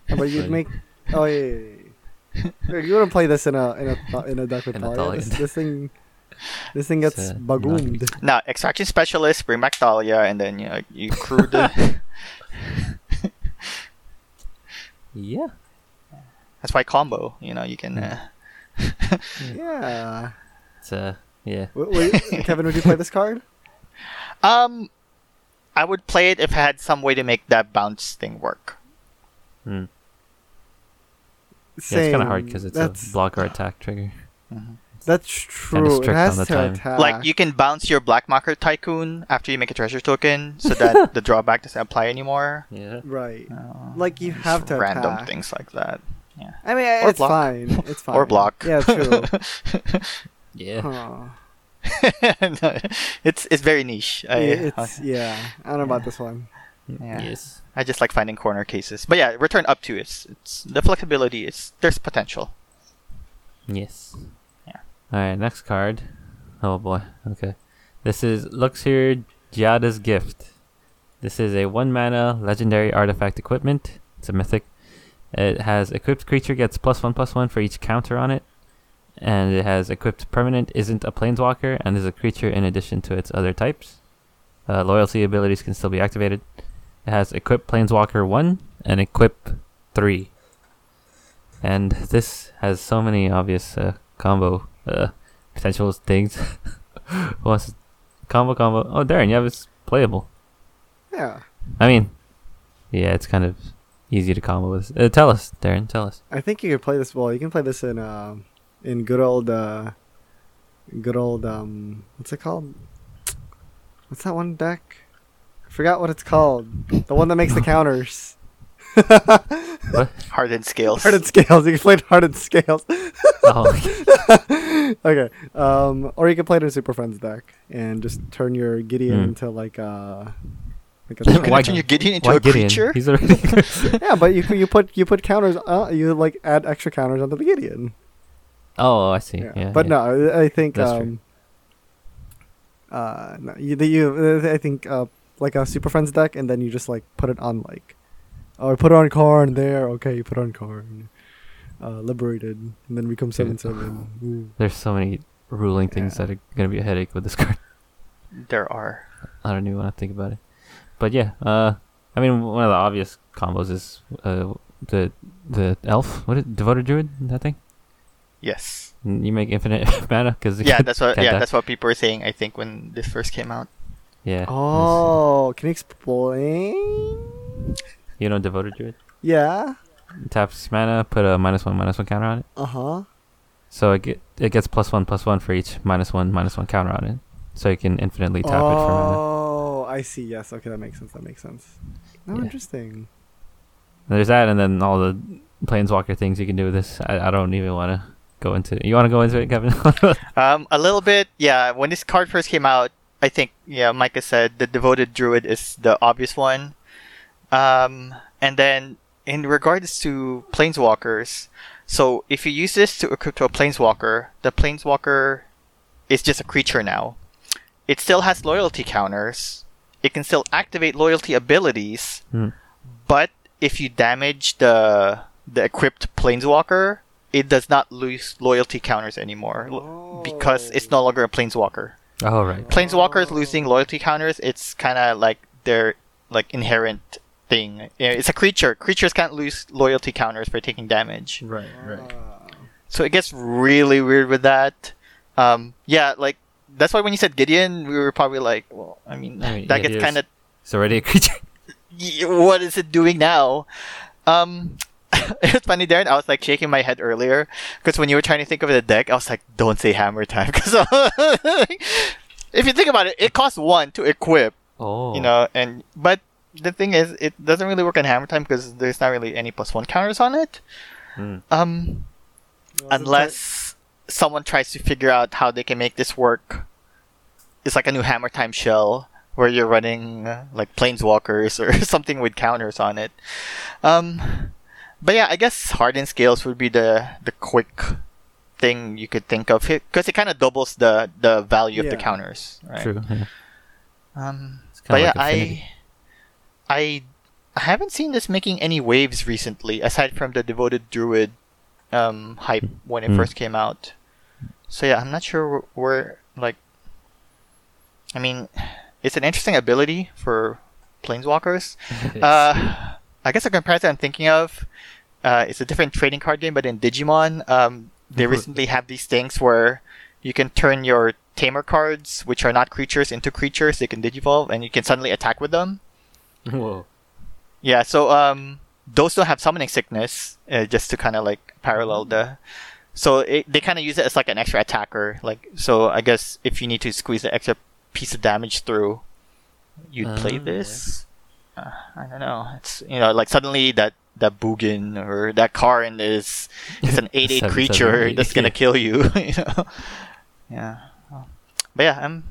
*laughs* But you'd make. Oh yeah. yeah, yeah, yeah. You wouldn't play this in a in a in a deck with In Thalia. This, this thing, this thing gets uh, bagoomed. now, extraction specialist, bring back Thalia, and then you know, you crew the. yeah. That's why combo. You know, you can. Uh, Yeah. It's uh, yeah. W- w- *laughs* Kevin, would you play this card? um, I would play it if I had some way to make that bounce thing work. Hmm. Yeah, it's kind of hard because it's that's, a block or attack trigger. That's true. It strict has on the to time. attack. Like you can bounce your Black Market Tycoon after you make a treasure token, so that *laughs* the drawback doesn't apply anymore. Yeah. right. Uh, Like you have to random attack. things like that. Yeah. I mean, Or it's block. fine. It's *laughs* fine. Or block. Yeah, true. Yeah. Huh. *laughs* No, it's it's very niche. I, Yeah, it's uh, yeah. I don't know about this one. Mm, yeah. Yes. I just like finding corner cases. But yeah, return up to it's it's the flexibility is there's potential. Yes. Yeah. All right. Next card. Oh boy. Okay. This is Luxior Giada's Gift. This is a one mana legendary artifact equipment. It's a mythic. It has equipped creature gets plus one plus one for each counter on it, and it has equipped permanent isn't a planeswalker and is a creature in addition to its other types. Uh, loyalty abilities can still be activated. It has equip planeswalker one and equip three. And this has so many obvious uh, combo uh, potential things. *laughs* Who wants combo combo? Oh, Darren, you have it's playable. Yeah. I mean, yeah, it's kind of easy to combo with. Uh, tell us, Darren. Tell us. I think you could play this. Well, you can play this in uh, in good old uh, good old um, what's it called? What's that one deck? I forgot what it's called. The one that makes the *laughs* counters. What? Hardened scales. Hardened scales. You can play it hardened scales. oh, okay. *laughs* okay. Um, or you can play it in Super Friends deck and just turn your Gideon Hmm. into like a like You a can Why- turn your Gideon into Why a Gideon? creature. He's already. *laughs* yeah, but you you put you put counters. Uh, you like add extra counters onto the Gideon. Oh, I see. Yeah. Yeah. but yeah. no, I I think That's true. um, uh, no, you, you uh, I think uh, like a Super Friends deck, and then you just like put it on like, or put it on Karn there. Okay, you put on Karn, uh, liberated, and then become seven seven. There's so many ruling things Yeah. that are gonna be a headache with this card. There are. I don't even want to think about it. But yeah, uh, I mean, one of the obvious combos is uh, the the elf. What is devoted druid? That thing. Yes. You make infinite *laughs* mana because Yeah, that's what. Yeah, die. that's what people were saying. I think when this first came out. yeah. Oh, can you explain? you know Devoted Druid. Yeah. Taps mana, put a minus one minus one counter on it. Uh huh. So it get it gets plus one plus one for each minus one minus one counter on it. So you can infinitely tap it for mana. Oh, I see. Yes. Okay, that makes sense. That makes sense. Oh, Yeah. interesting. There's that, and then all the planeswalker things you can do with this. I, I don't even want to go into. You want to go into it, Kevin? *laughs* Um, a little bit. Yeah, when this card first came out, I think yeah, Micah said the devoted druid is the obvious one. Um, and then in regards to planeswalkers, so if you use this to equip to a planeswalker, the planeswalker is just a creature now. It still has loyalty counters. It can still activate loyalty abilities, Hmm. but if you damage the the equipped planeswalker, it does not lose loyalty counters anymore l- because it's no longer a planeswalker. Oh right. Planeswalkers losing loyalty counters, it's kind of like their like inherent thing. It's a creature. Creatures can't lose loyalty counters for taking damage. Right. Right. So it gets really weird with that. Um, yeah, like that's why when you said Gideon, we were probably like, well, I mean, I mean, that gets kind of It's already a creature. *laughs* what is it doing now? Um, *laughs* it's funny, Darren. I was like shaking my head earlier because when you were trying to think of the deck, I was like, "Don't say Hammer Time," *laughs* because *laughs* if you think about it, it costs one to equip, Oh. you know, and but the thing is, it doesn't really work on Hammer Time because there's not really any plus one counters on it. Mm. Um, unless someone tries to figure out how they can make this work. It's like a new Hammer Time shell where you're running uh, like planeswalkers or something with counters on it. Um, but yeah, I guess hardened scales would be the the quick thing you could think of because it kind of doubles the the value of the counters, right? True. Yeah. Um, but yeah, like I, I, I haven't seen this making any waves recently, aside from the devoted druid, um, hype when it Hmm. first came out. So yeah, I'm not sure where like. I mean, it's an interesting ability for planeswalkers. *laughs* Uh, I guess a comparison I'm thinking of, uh, it's a different trading card game, but in Digimon, um, they Mhm. recently have these things where you can turn your tamer cards, which are not creatures, into creatures. They can digivolve, and you can suddenly attack with them. *laughs* Whoa. Yeah, so um, those don't have summoning sickness, uh, just to kind of like parallel the. So it, they kind of use it as like an extra attacker. Like so, I guess if you need to squeeze an extra piece of damage through, you'd play Ah, this. Uh, I don't know. It's you know like suddenly that that Ugin or that car Karn is is an *laughs* eight eight Seven, creature seven, eight, *laughs* that's gonna yeah. kill you. *laughs* you know. Yeah. But yeah, um,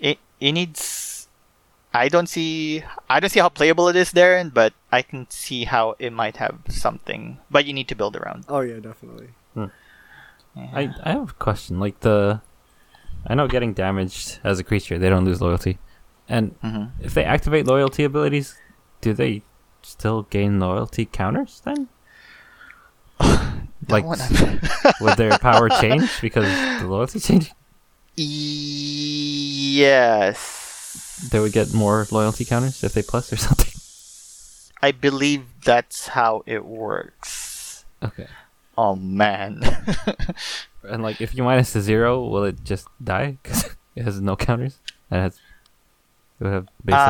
it it needs. I don't see I don't see how playable it is, Darren, but I can see how it might have something. But you need to build around. Oh yeah, definitely. Yeah. I, I have a question. Like the, I know getting damaged as a creature, they don't lose loyalty, and Mhm. if they activate loyalty abilities, do they still gain loyalty counters then? *sighs* Like, one I'm- *laughs* would their power change because the loyalty changing? yes, They would get more loyalty counters if they plus or something. I believe that's how it works. Okay. Oh man. *laughs* And like, if you minus to zero, will it just die *laughs* because it has no counters? And it has, it would have base at um,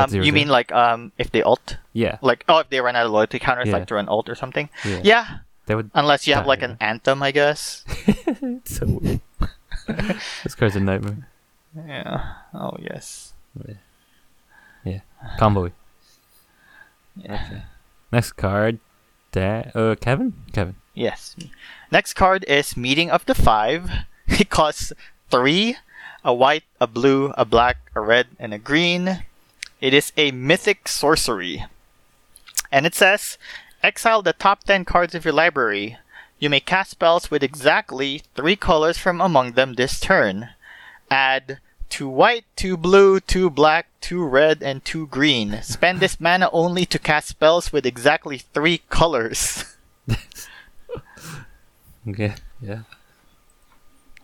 zero. you zero? mean like um if they ult? yeah, Like oh if they run out of loyalty counters Yeah. like through an ult or something? yeah, Yeah. They would. Unless you have like an anthem, I guess. *laughs* So *laughs* this card's a nightmare. Yeah. Oh yes. Yeah. Combo. Yeah. Next card, da- uh, Kevin. Kevin. Yes. Next card is Meeting of the Five. *laughs* It costs three a white, a blue, a black, a red, and a green. It is a mythic sorcery. And it says Exile the top 10 cards of your library. You may cast spells with exactly three colors from among them this turn. Add two white, two blue, two black, two red, and two green. Spend this *laughs* mana only to cast spells with exactly three colors. *laughs* Okay. Yeah.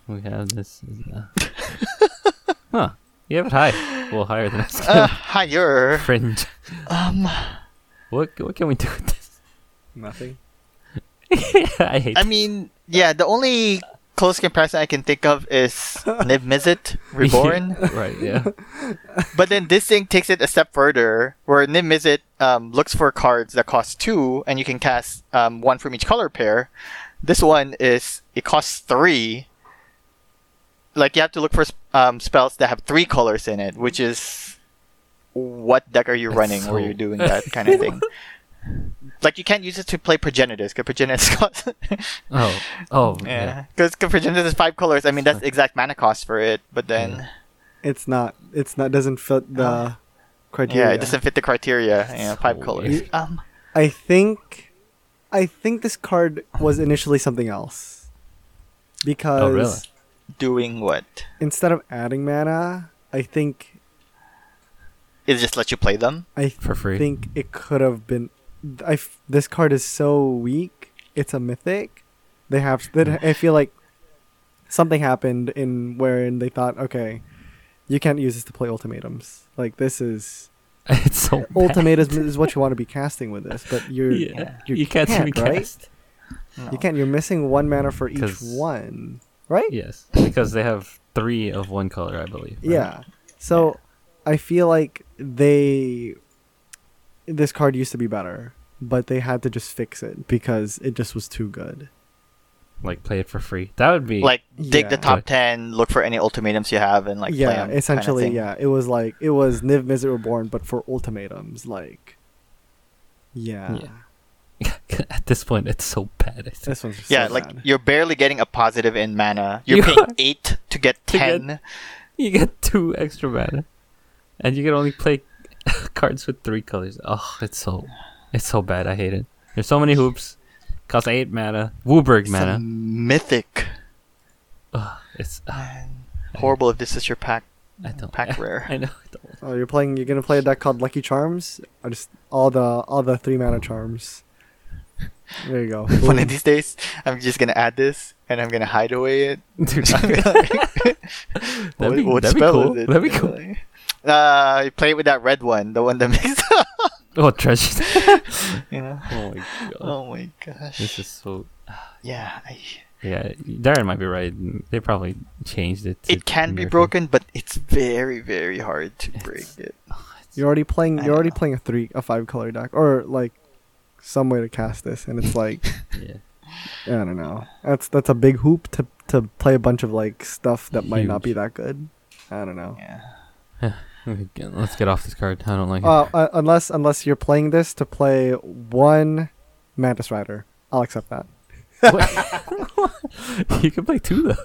We have this. Uh... *laughs* huh. You have it high. Well, higher than us. uh, higher. Fringe. Um, What what can we do with this? Nothing. *laughs* I hate. I mean, yeah, the only close comparison I can think of is Niv Mizzet *laughs* Reborn. right. Yeah. but then this thing takes it a step further, where Niv Mizzet um, looks for cards that cost two, and you can cast um, one from each color pair. This one is it costs three. Like you have to look for um, spells that have three colors in it, which is what deck are you That's running where so- you're doing *laughs* that kind of thing. Like you can't use it to play Progenitus, because Progenitus *laughs* costs Oh. Oh. *laughs* Yeah. Yeah, because Progenitus is five colors. I mean, that's exact mana cost for it. But then, It's not. It's not. Doesn't fit the criteria. yeah, it doesn't fit the criteria. Yeah, five So colors. weird. Um, I think. I think this card was initially something else. Because Oh, really? Doing what? instead of adding mana, I think It just lets you play them. I For free. I think it could have been I f- this card is so weak. It's a mythic. They have. They, I feel like something happened in wherein they thought, okay, you can't use this to play ultimatums. Like this is *laughs* it's so bad. ultimatums is what you want to be casting with this, but you're Yeah. you You can't can't, right? cast. No. you can't. You're missing one mana for each one, right? Yes, because they have three of one color, I believe. right? Yeah. So I feel like they this card used to be better, but they had to just fix it because it just was too good. Like play it for free. That would be Like dig the top ten, look for any ultimatums you have, and like play yeah, 'em essentially, kinda yeah. It was like it was Niv Mizzet Reborn, but for ultimatums, like yeah. Yeah. *laughs* At this point, it's so bad. This one's just Yeah, so like bad. you're barely getting a positive in mana. *laughs* You're You paying are. eight to get To get- ten. *laughs* You get two extra mana, and you can only play cards with three colors. Oh, it's so, it's so bad. I hate it. There's so many hoops. Cost eight mana. Wooburg It's a mana. mythic. Ugh, it's. Uh, Man, horrible if this is your pack I don't. pack rare. I know. I don't. Oh, you're playing. You're gonna play a deck called Lucky Charms, or just all the all the three mana charms. There you go. *laughs* One of these days, I'm just gonna add this and I'm gonna hide away it. Dude, I'm gonna like- what, what that'd be spell cool. is it? That'd be cool. Uh, you play it with that red one, the one that makes. *laughs* oh, treasure. *laughs* you know. oh my god. Oh my gosh. This is so. Yeah, I, Yeah, Darren might be right. They probably changed it. to it can be nerf broken, but it's very very hard to break it. You're already playing. I You're already know. playing a three, a five color deck, or like some way to cast this, and it's like *laughs* Yeah. I don't know. That's that's a big hoop to to play a bunch of like stuff that might not be that good. I don't know. Yeah. *sighs* Let's get off this card. I don't like it. Uh, uh, unless unless you're playing this to play one Mantis Rider, I'll accept that. *laughs* *laughs* you can play two though.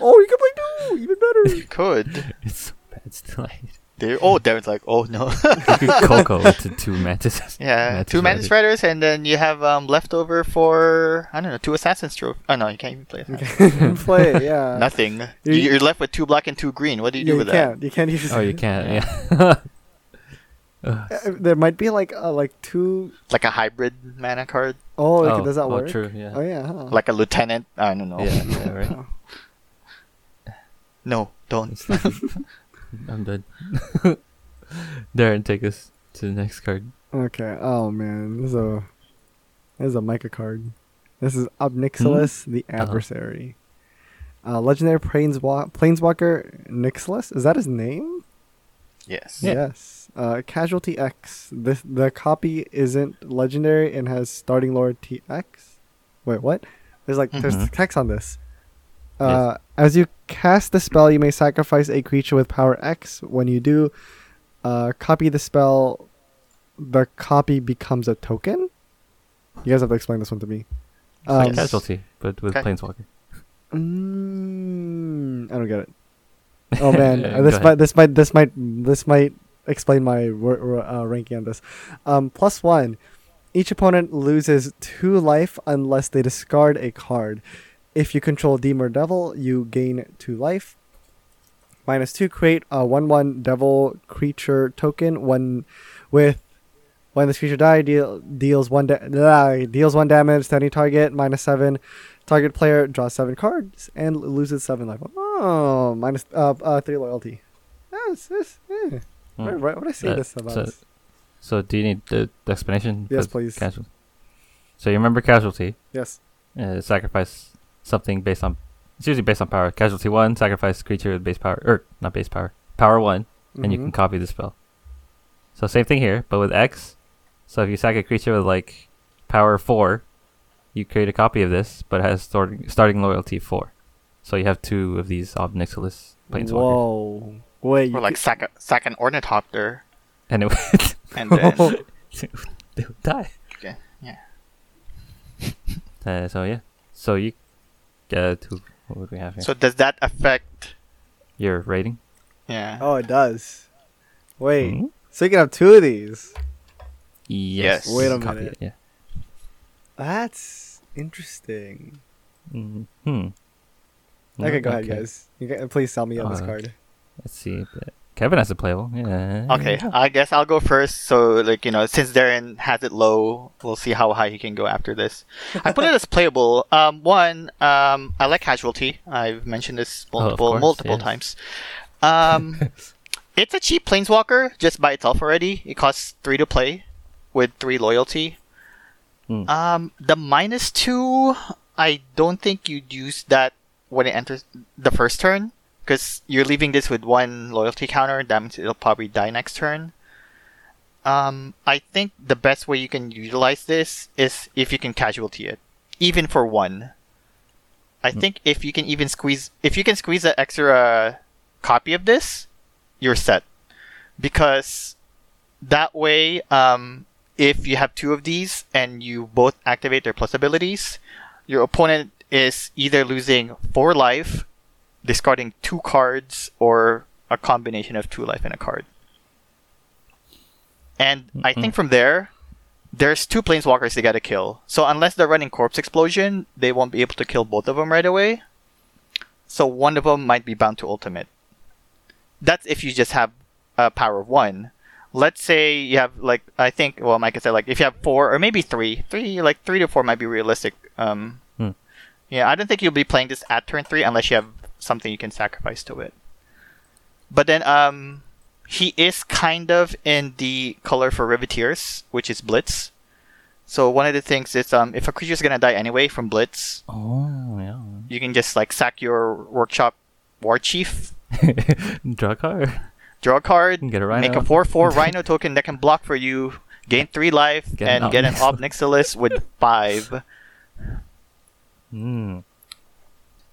Oh, you can play two, even better. You could. It's so bad still. I hate it. There. Oh, Darren's like, oh no. *laughs* *laughs* Coco to two mantises. yeah, Mantis two Mantis Rider. Riders, and then you have um leftover for I don't know two Assassin's Trophy. Oh no, you can't even play. You Assassin. can play it, *laughs* yeah. Nothing. You- You- You're left with two black and two green. What do you Yeah, do you with that? You can't. You can't use. Oh, you can't. Yeah. Yeah. Uh, There might be like uh, like two Like a hybrid mana card, oh, okay, Oh, does that oh, work? true, yeah. Oh yeah. Huh. like a lieutenant. I don't know. Yeah, yeah, right. No, don't. It's not- I'm done. *laughs* Darren, take us to the next card. Okay. Oh man, this is a this is a Micah card. This is Ob Nixilis, the Uh-huh. adversary. Uh, legendary planeswalk- planeswalker Nixilis. Is that his name? Yes. Yeah. Yes. Uh, Casualty X. This the copy isn't legendary and has starting loyalty X. Wait, what? There's like there's Mhm. text on this. Uh, As you cast the spell, you may sacrifice a creature with power X. When you do, uh, copy the spell. The copy becomes a token. You guys have to explain this one to me. Like Um, casualty, but with Okay. planeswalker. Mm, I don't get it. *laughs* Oh man, uh, this go might this might this might this might explain my wor- wor- uh, ranking on this. Um, plus one, each opponent loses two life unless they discard a card. If you control Demon or Devil, you gain two life. Minus two, create a one-one Devil creature token. One with when this creature die, deal, deals one da- deals one damage to any target. Minus seven. Target player draws seven cards and loses seven life. Oh, minus uh, uh three loyalty. That's this. Yeah. Hmm. What, what, I say Uh, this about? so- So, do you need the, the explanation? Yes, please. Casualty. So you remember casualty? yes. Uh, sacrifice something based on. It's usually based on power. Casualty one, sacrifice creature with base power, or not base power, power one, and you can copy the spell. So same thing here, but with X. So if you sack a creature with like power four, you create a copy of this, but it has starting starting loyalty four. So you have two of these Ob Nixilis planeswalkers, Whoa. Wait. Or You like sack a, sack an ornithopter, and it would *laughs* and then *laughs* they would die. okay, yeah. *laughs* Uh, so yeah, so you get to what would we have here? So does that affect? Your rating. Yeah. oh, it does. Wait. Hmm? So you can have two of these. Yes. Yes. Wait a Copy minute. it, yeah. That's interesting. Hmm. Okay, go ahead, guys. You can, please sell me on this Uh, card. Let's see. The Kevin has a playable. Yeah. Okay, I guess I'll go first. So, like, you know, since Darren has it low, we'll see how high he can go after this. I put it as playable. *laughs* Um, one, um, I like Casualty. I've mentioned this Oh, multiple, course, multiple yes. times. Um, *laughs* it's a cheap Planeswalker just by itself already. It costs three to play with three loyalty. Hmm. Um, the minus two, I don't think you'd use that when it enters the first turn because you're leaving this with one loyalty counter. That means it'll probably die next turn. Um, I think the best way you can utilize this is if you can casualty it, even for one. I think if you can even squeeze, if you can squeeze an extra copy of this, you're set. Because that way, um, if you have two of these and you both activate their plus abilities, your opponent is either losing four life, discarding two cards, or a combination of two life and a card. And I think from there, there's two planeswalkers they gotta kill. So unless they're running corpse explosion, they won't be able to kill both of them right away. So one of them might be bound to ultimate. That's if you just have a power of one. Let's say you have like I think well Mike said like if you have four or maybe three, three like three to four might be realistic. Um, Hmm. yeah, I don't think you'll be playing this at turn three unless you have something you can sacrifice to it. But then um, he is kind of in the color for Riveteers, which is Blitz. So one of the things is um, if a creature is gonna die anyway from Blitz, Oh yeah. you can just like sack your workshop war chief, *laughs* Draw a card. draw a card, Get a rhino. make a four four *laughs* rhino token that can block for you, gain three life, Get an and get an Ob Obnixilis with five. *laughs*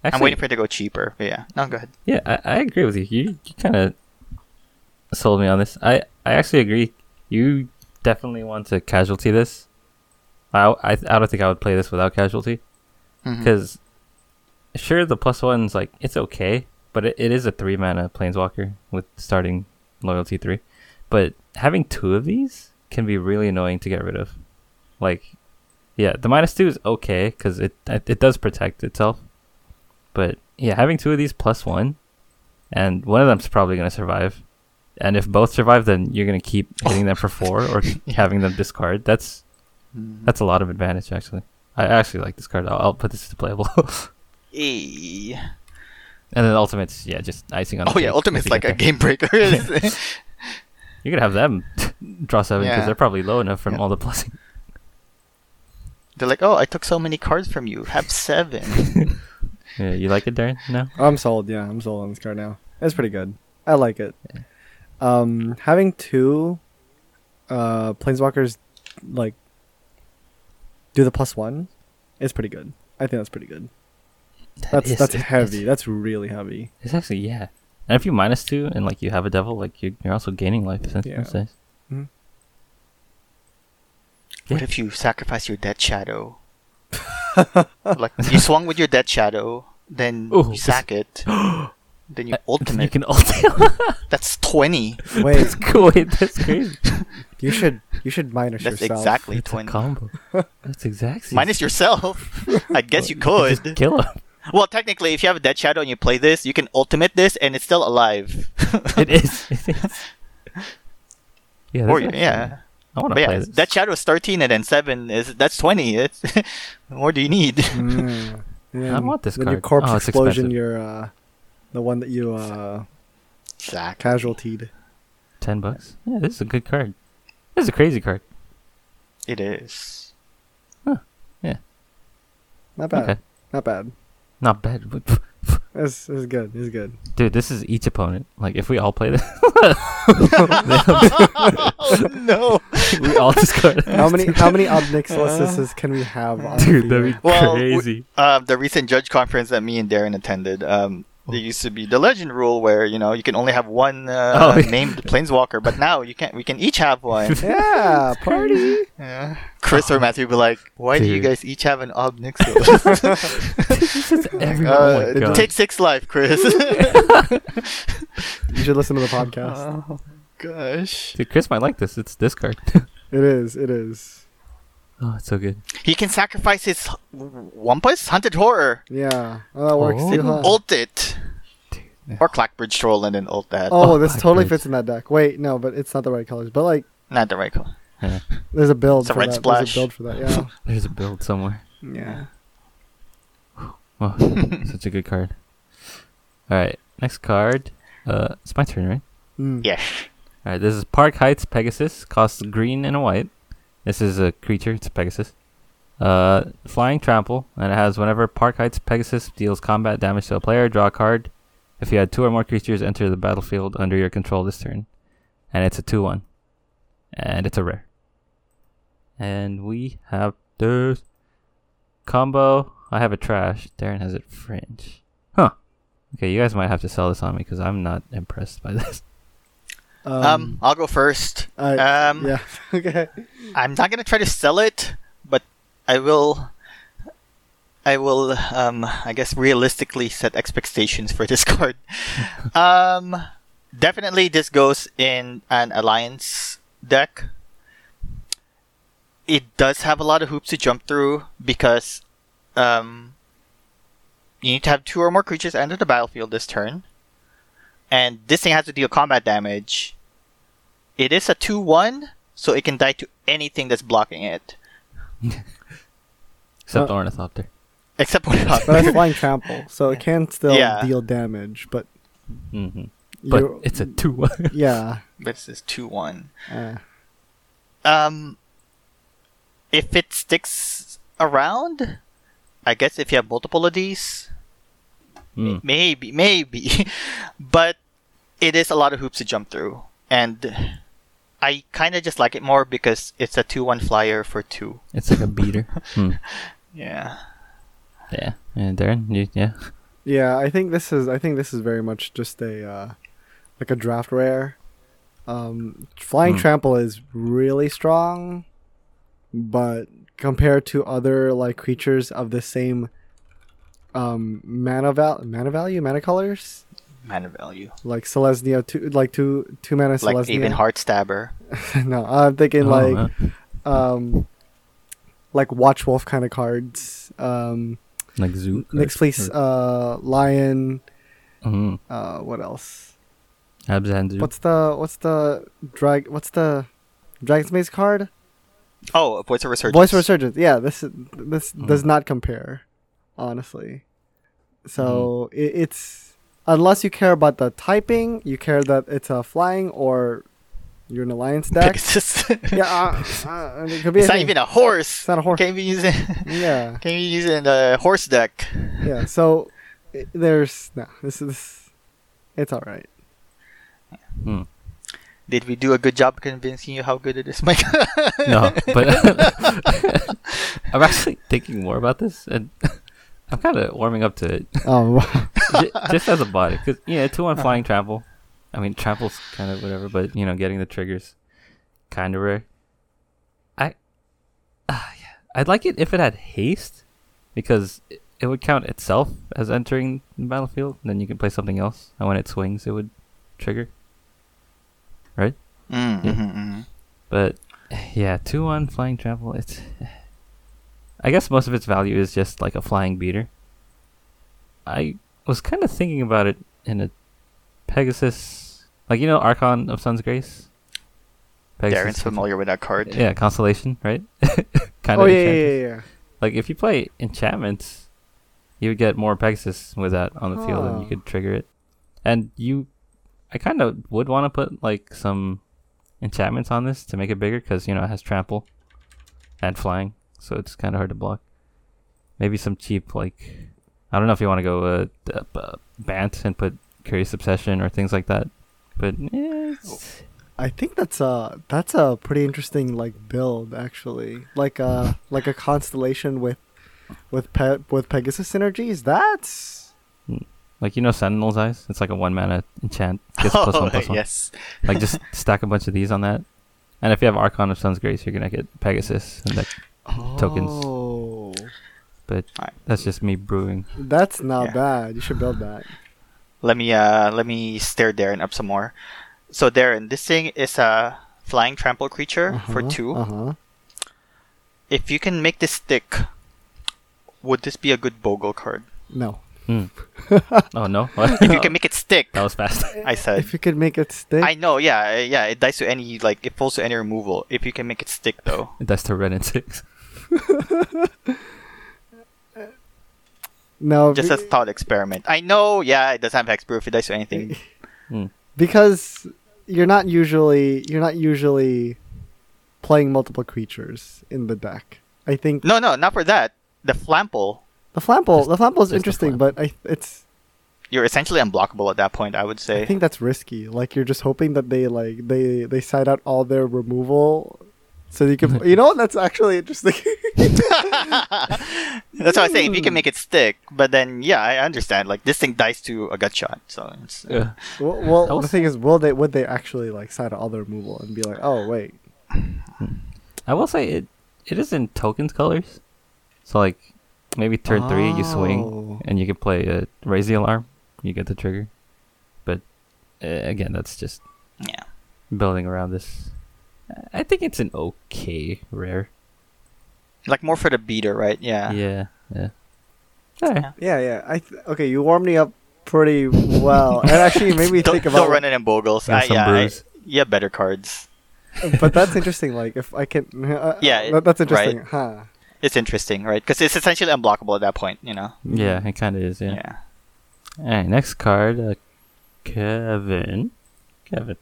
Hmm. I'm waiting for it to go cheaper. But yeah, no, go ahead. Yeah, I, I agree with you. You you kind of sold me on this. I I actually agree. You definitely want to casualty this. I I, I don't think I would play this without casualty because sure the plus one's like it's okay, but it, it is a three mana planeswalker with starting loyalty three. But having two of these can be really annoying to get rid of. Like, yeah, the minus two is okay because it it does protect itself. But yeah, having two of these plus one, and one of them's probably gonna survive. And if both survive, then you're gonna keep *laughs* hitting them for four or *laughs* having them discard. That's Mhm. that's a lot of advantage actually. I actually like this card. I'll, I'll put this to playable. *laughs* e. and then ultimates, yeah, just icing on. the Oh yeah, ultimate's like a there. game breaker. You could have them draw seven because Yeah. they're probably low enough from Yeah. all the plussing. They're like, oh, I took so many cards from you. Have seven. Yeah, you like it, Darren? No. I'm sold. Yeah, I'm sold on this card now. It's pretty good. I like it. Um, having two, uh, planeswalkers, like, do the plus one, is pretty good. I think that's pretty good. That That's is- that's it- heavy. That's really heavy. it's actually yeah. And if you minus two and like you have a devil, like you're, you're also gaining life. That's, Yeah. that's nice. Mhm. What Yeah. if you sacrifice your Death's Shadow? *laughs* *laughs* like you swung with your Death's Shadow, then Ooh, you sack it, *gasps* uh, then you ultimate. You ultimate. can ultimate. *laughs* That's twenty. Wait, that's cool. Wait, that's crazy. *laughs* you should you should minus That's yourself. exactly It's a twenty. combo. That's exactly. Minus yourself. I guess you Just could. kill him. Well, technically, if you have a Death's Shadow and you play this, you can ultimate this, and it's still alive. It is. It is. Yeah. or that's actually- yeah. I want to play yeah, this. Death's Shadow is 13 and then 7 is that's 20. *laughs* It's what more do you need? *laughs* Mm. And I want this then Your card. corpse Oh, it's explosion. expensive. Your uh, the one that you uh Exactly. casualtied. Ten bucks. Yeah, this is a good card. This is a crazy card. It is. Yeah. Not bad. Okay. Not bad. Not bad. *laughs* It's, it's good. It's good. Dude, this is each opponent. Like, if we all play this, oh *laughs* no. *laughs* we all discard. How many how many Ob Nixiluses can we have on Dude, that'd be Well, crazy. Um, the recent judge conference that me and Darren attended, um, there used to be the legend rule where you know you can only have one uh, *laughs* Oh, yeah. named planeswalker, but now you can not We can each have one. *laughs* Yeah, *laughs* party. Yeah. Chris or Matthew would be like, "Why do you guys each have an Obnixilis?" Everyone, uh, oh take six life, Chris. You should listen to the podcast. oh gosh. Dude, Chris might like this. It's this card. It is. It is. Oh, it's so good. He can sacrifice his Wampus Hunted Horror. Yeah. Oh, that works Oh. too. and Huh? ult it. Or Clackbridge Troll and then ult that. Oh, Oh, this Black totally Birds. fits in that deck. Wait, no, but it's not the right colors. But like, Not the right color. Yeah. *laughs* there's a build It's a for red that. splash. There's a build for that. Yeah. *laughs* There's a build somewhere. yeah. Oh, *laughs* such a good card. All right, next card. Uh, it's my turn, right? Mm. Yes. All right, this is Park Heights Pegasus. Costs green and a white. This is a creature. It's a Pegasus. Uh, flying trample, and it has whenever Park Heights Pegasus deals combat damage to a player, draw a card. If you had two or more creatures enter the battlefield under your control this turn, and it's a two-one, and it's a rare. And we have this combo. I have a trash. Darren has it fringe. Huh. Okay, you guys might have to sell this on me because I'm not impressed by *laughs* this. Um, I'll go first. I, um, yeah. *laughs* okay. I'm not gonna try to sell it, but I will. I will. Um, I guess realistically set expectations for *laughs* this card. um, definitely this goes in an alliance deck. It does have a lot of hoops to jump through because, um, you need to have two or more creatures enter the battlefield this turn, and this thing has to deal combat damage. It is a two-one, so it can die to anything that's blocking it, *laughs* Except Uh, Ornithopter. except for But that's flying trample, so it can still Yeah. deal damage. But Mm-hmm. But you- it's a 2 1. *laughs* yeah. but it's this two-one. Uh, Um, if it sticks around, I guess if you have multiple of these, Mm. maybe, maybe, *laughs* but it is a lot of hoops to jump through, and I kind of just like it more because it's a two-one flyer for two. It's like a beater. *laughs* Hmm. Yeah. Yeah. And Darren, you, yeah. yeah. I think this is. I think this is very much just a uh, like a draft rare. Um, flying Hmm. trample is really strong, but compared to other like creatures of the same um mana val mana value mana colors Mana value, like Selesnya two like two two mana like Selesnya. even Heartstabber. *laughs* no, I'm thinking Oh, like uh, um like watch wolf kind of cards um like zoo. next please uh lion hmm uh what else Abzan zoo. what's the what's the drag what's the dragon's maze card Oh, Voice of Resurgence. voice of resurgence yeah this is this Mhm. does not compare honestly so Mm-hmm. it, it's unless you care about the typing you care that it's a flying or you're an alliance deck Pegasus. yeah uh, uh, it could be it's not anything. even a horse. it's not a horse Can't be using. yeah *laughs* Can you use it in a horse deck? yeah so i there's no this is it's all right Hmm. Did we do a good job convincing you how good it is, Mike? No, but *laughs* *laughs* I'm actually thinking more about this, and I'm kind of warming up to it, *laughs* oh wow. J- just as a body. Because yeah, two on *laughs* flying trample. I mean, trample's kind of whatever, but you know, getting the triggers, kind of rare. I, uh, yeah, I'd like it if it had haste, because it, it would count itself as entering the battlefield, and then you can play something else, and when it swings, it would trigger. Right. Mm, Yeah. mhm, mhm. But yeah, two one flying trample. It's. I guess most of its value is just like a flying beater. I was kind of thinking about it in a Pegasus, like you know, Archon of Sun's Grace. Darren's familiar with that card. Yeah, constellation, right? *laughs* kind oh of. yeah, yeah, yeah, yeah. Like if you play enchantments, you would get more Pegasus with that on the field, and you oh. could trigger it. And you, I kind of would want to put like some enchantments on this to make it bigger, because you know it has trample and flying, so it's kind of hard to block. Maybe some cheap like, I don't know if you want to go uh, uh, Bant and put Curious Obsession or things like that, but eh, I think that's a that's a pretty interesting like build actually. Like a *sighs* like a constellation with with pe- with Pegasus synergies. That's like you know Sentinel's Eyes. It's like a one mana enchant, *laughs* gets plus oh, one plus one. yes. Like just stack a bunch of these on that. And if you have Archon of Sun's Grace, you're gonna get Pegasus, and that, Tokens. Oh, but Alright. that's just me brewing. that's not Yeah. bad. You should build that. Let me uh let me stare Darren up some more. So Darren, this thing is a flying trample creature for Uh-huh, two. Uh-huh. If you can make this stick, would this be a good Bogle card? No. Hmm. *laughs* oh no! *laughs* if you can make it stick, that was fast. I said. If you can make it stick. I know, yeah, uh, yeah. It dies to any like it falls to any removal. If you can make it stick though, That's to Wrenn and Six. No, just be- as thought experiment. I know, yeah, it doesn't have hexproof. It dies to anything. *laughs* Hmm. because you're not usually you're not usually playing multiple creatures in the deck. I think No, no, not for that. The flample, the flample Just- the flample is interesting, flample. but I it's you're essentially unblockable at that point. I would say. I think that's risky. Like you're just hoping that they like they they side out all their removal, so you can you know that's actually interesting. *laughs* That's why I say if you can make it stick, but then yeah, I understand. Like this thing dies to a gut shot, so it's Yeah. well, well was- the thing is, will they would they actually like side out all their removal and be like, oh wait, I will say it. It is in tokens colors, so like maybe turn three you swing Oh. and you can play uh, raise the alarm. You get the trigger, but uh, again, that's just yeah. building around this. I think it's an okay rare. Like more for the beater, right? Yeah. Yeah, yeah. Alright. Yeah, yeah. I th- okay. You warmed me up pretty well, and actually made me *laughs* don't, think don't about. run it in Bogles. And Uh, some yeah, I, yeah, better cards. but that's interesting. Like if I can. Uh, Yeah, that- that's right. interesting, huh? It's interesting, right? Because it's essentially unblockable at that point, you know. Yeah, it kind of is. Yeah. Yeah. Alright, next card, uh, Kevin. Kevin.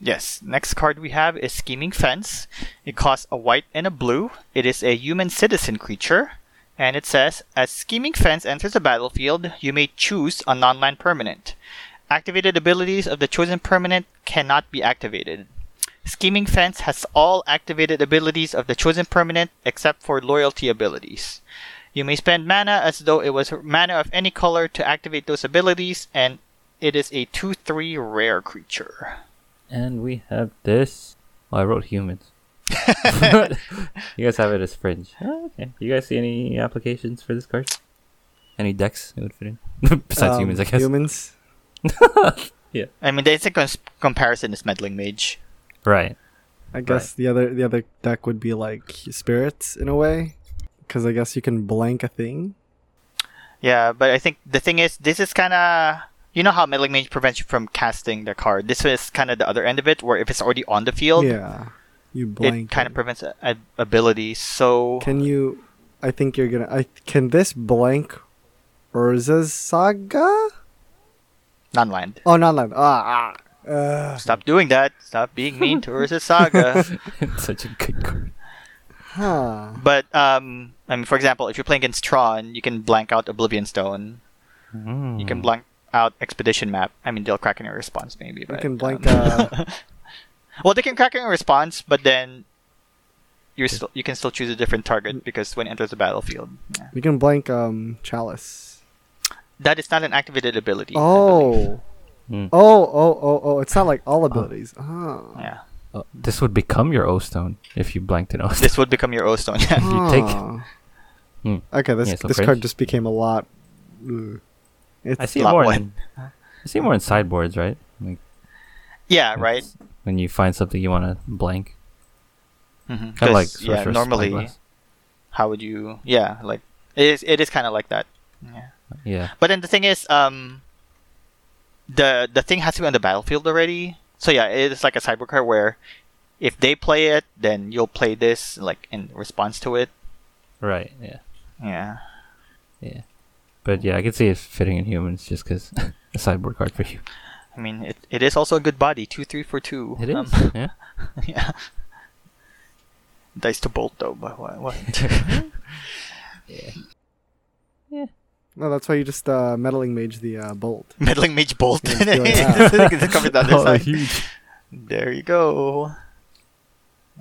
Yes. Next card we have is Scheming Fence. It costs a white and a blue. It is a human citizen creature. And it says, as Scheming Fence enters the battlefield, you may choose a non-land permanent. Activated abilities of the chosen permanent cannot be activated. Scheming Fence has all activated abilities of the chosen permanent except for loyalty abilities. You may spend mana as though it was mana of any color to activate those abilities, and it is a 2 3 rare creature. And we have this. Oh, I wrote humans. *laughs* *laughs* you guys have it as fringe. Oh, okay. You guys see any applications for this card? Any decks it would fit in? *laughs* Besides Um, humans, I guess. Humans. Yeah. I mean, the a cons- comparison is Meddling Mage. Right. I guess the other the other deck would be like spirits in a way, because I guess you can blank a thing. Yeah, but I think the thing is, this is kind of. You know how Meddling Mage prevents you from casting the card? This is kind of the other end of it, where if it's already on the field, Yeah, you blank. it kind of prevents a- a- abilities. So. Can you? I think you're gonna. I can this blank Urza's Saga? non land. Oh, not land. Ah, ah. Uh, Stop doing that. Stop being mean to Urza Saga. *laughs* Such a good card. huh. but, um, I mean, for example, if you're playing against Tron, you can blank out Oblivion Stone. You can Mm. blank out Expedition Map. I mean, they'll crack in a response, maybe. But, can blank, um, uh, *laughs* well, they can crack in a response, but then you're still you can still choose a different target because when it enters the battlefield, yeah. You can blank um Chalice. that is not an activated ability. Oh. Mm. Oh, oh, oh, oh! It's not like all abilities. Oh. yeah. Oh, this would become your O stone if you blanked an O stone. This would become your O stone. Yeah. *laughs* you take- Huh. Hmm. Okay, this Yeah, so this fringe. card just became a lot. Ugh. It's I see more. one. In, I see more in sideboards, right? Like yeah. Right. when you find something you want to blank. Mhm. Kind of like yeah. Normally, Spyglass. how would you? Yeah. Like it is. It is kind of like that. Yeah. Yeah. But then the thing is, um, the the thing has to be on the battlefield already. So yeah, it is like a cyber card where if they play it, then you'll play this like in response to it. Right. Yeah. Yeah. Yeah. But yeah, I can see it fitting in humans just because a sideboard card for you. I mean, it, it is also a good body. Two, three for two. It is. Um, yeah. *laughs* yeah. Dice to bolt though, but what? what? *laughs* Yeah. Yeah. No, that's why you just uh, meddling mage the uh, bolt. *laughs* Meddling Mage Bolt. Yeah, feel like It's covered the other Oh, side. huge. There you go.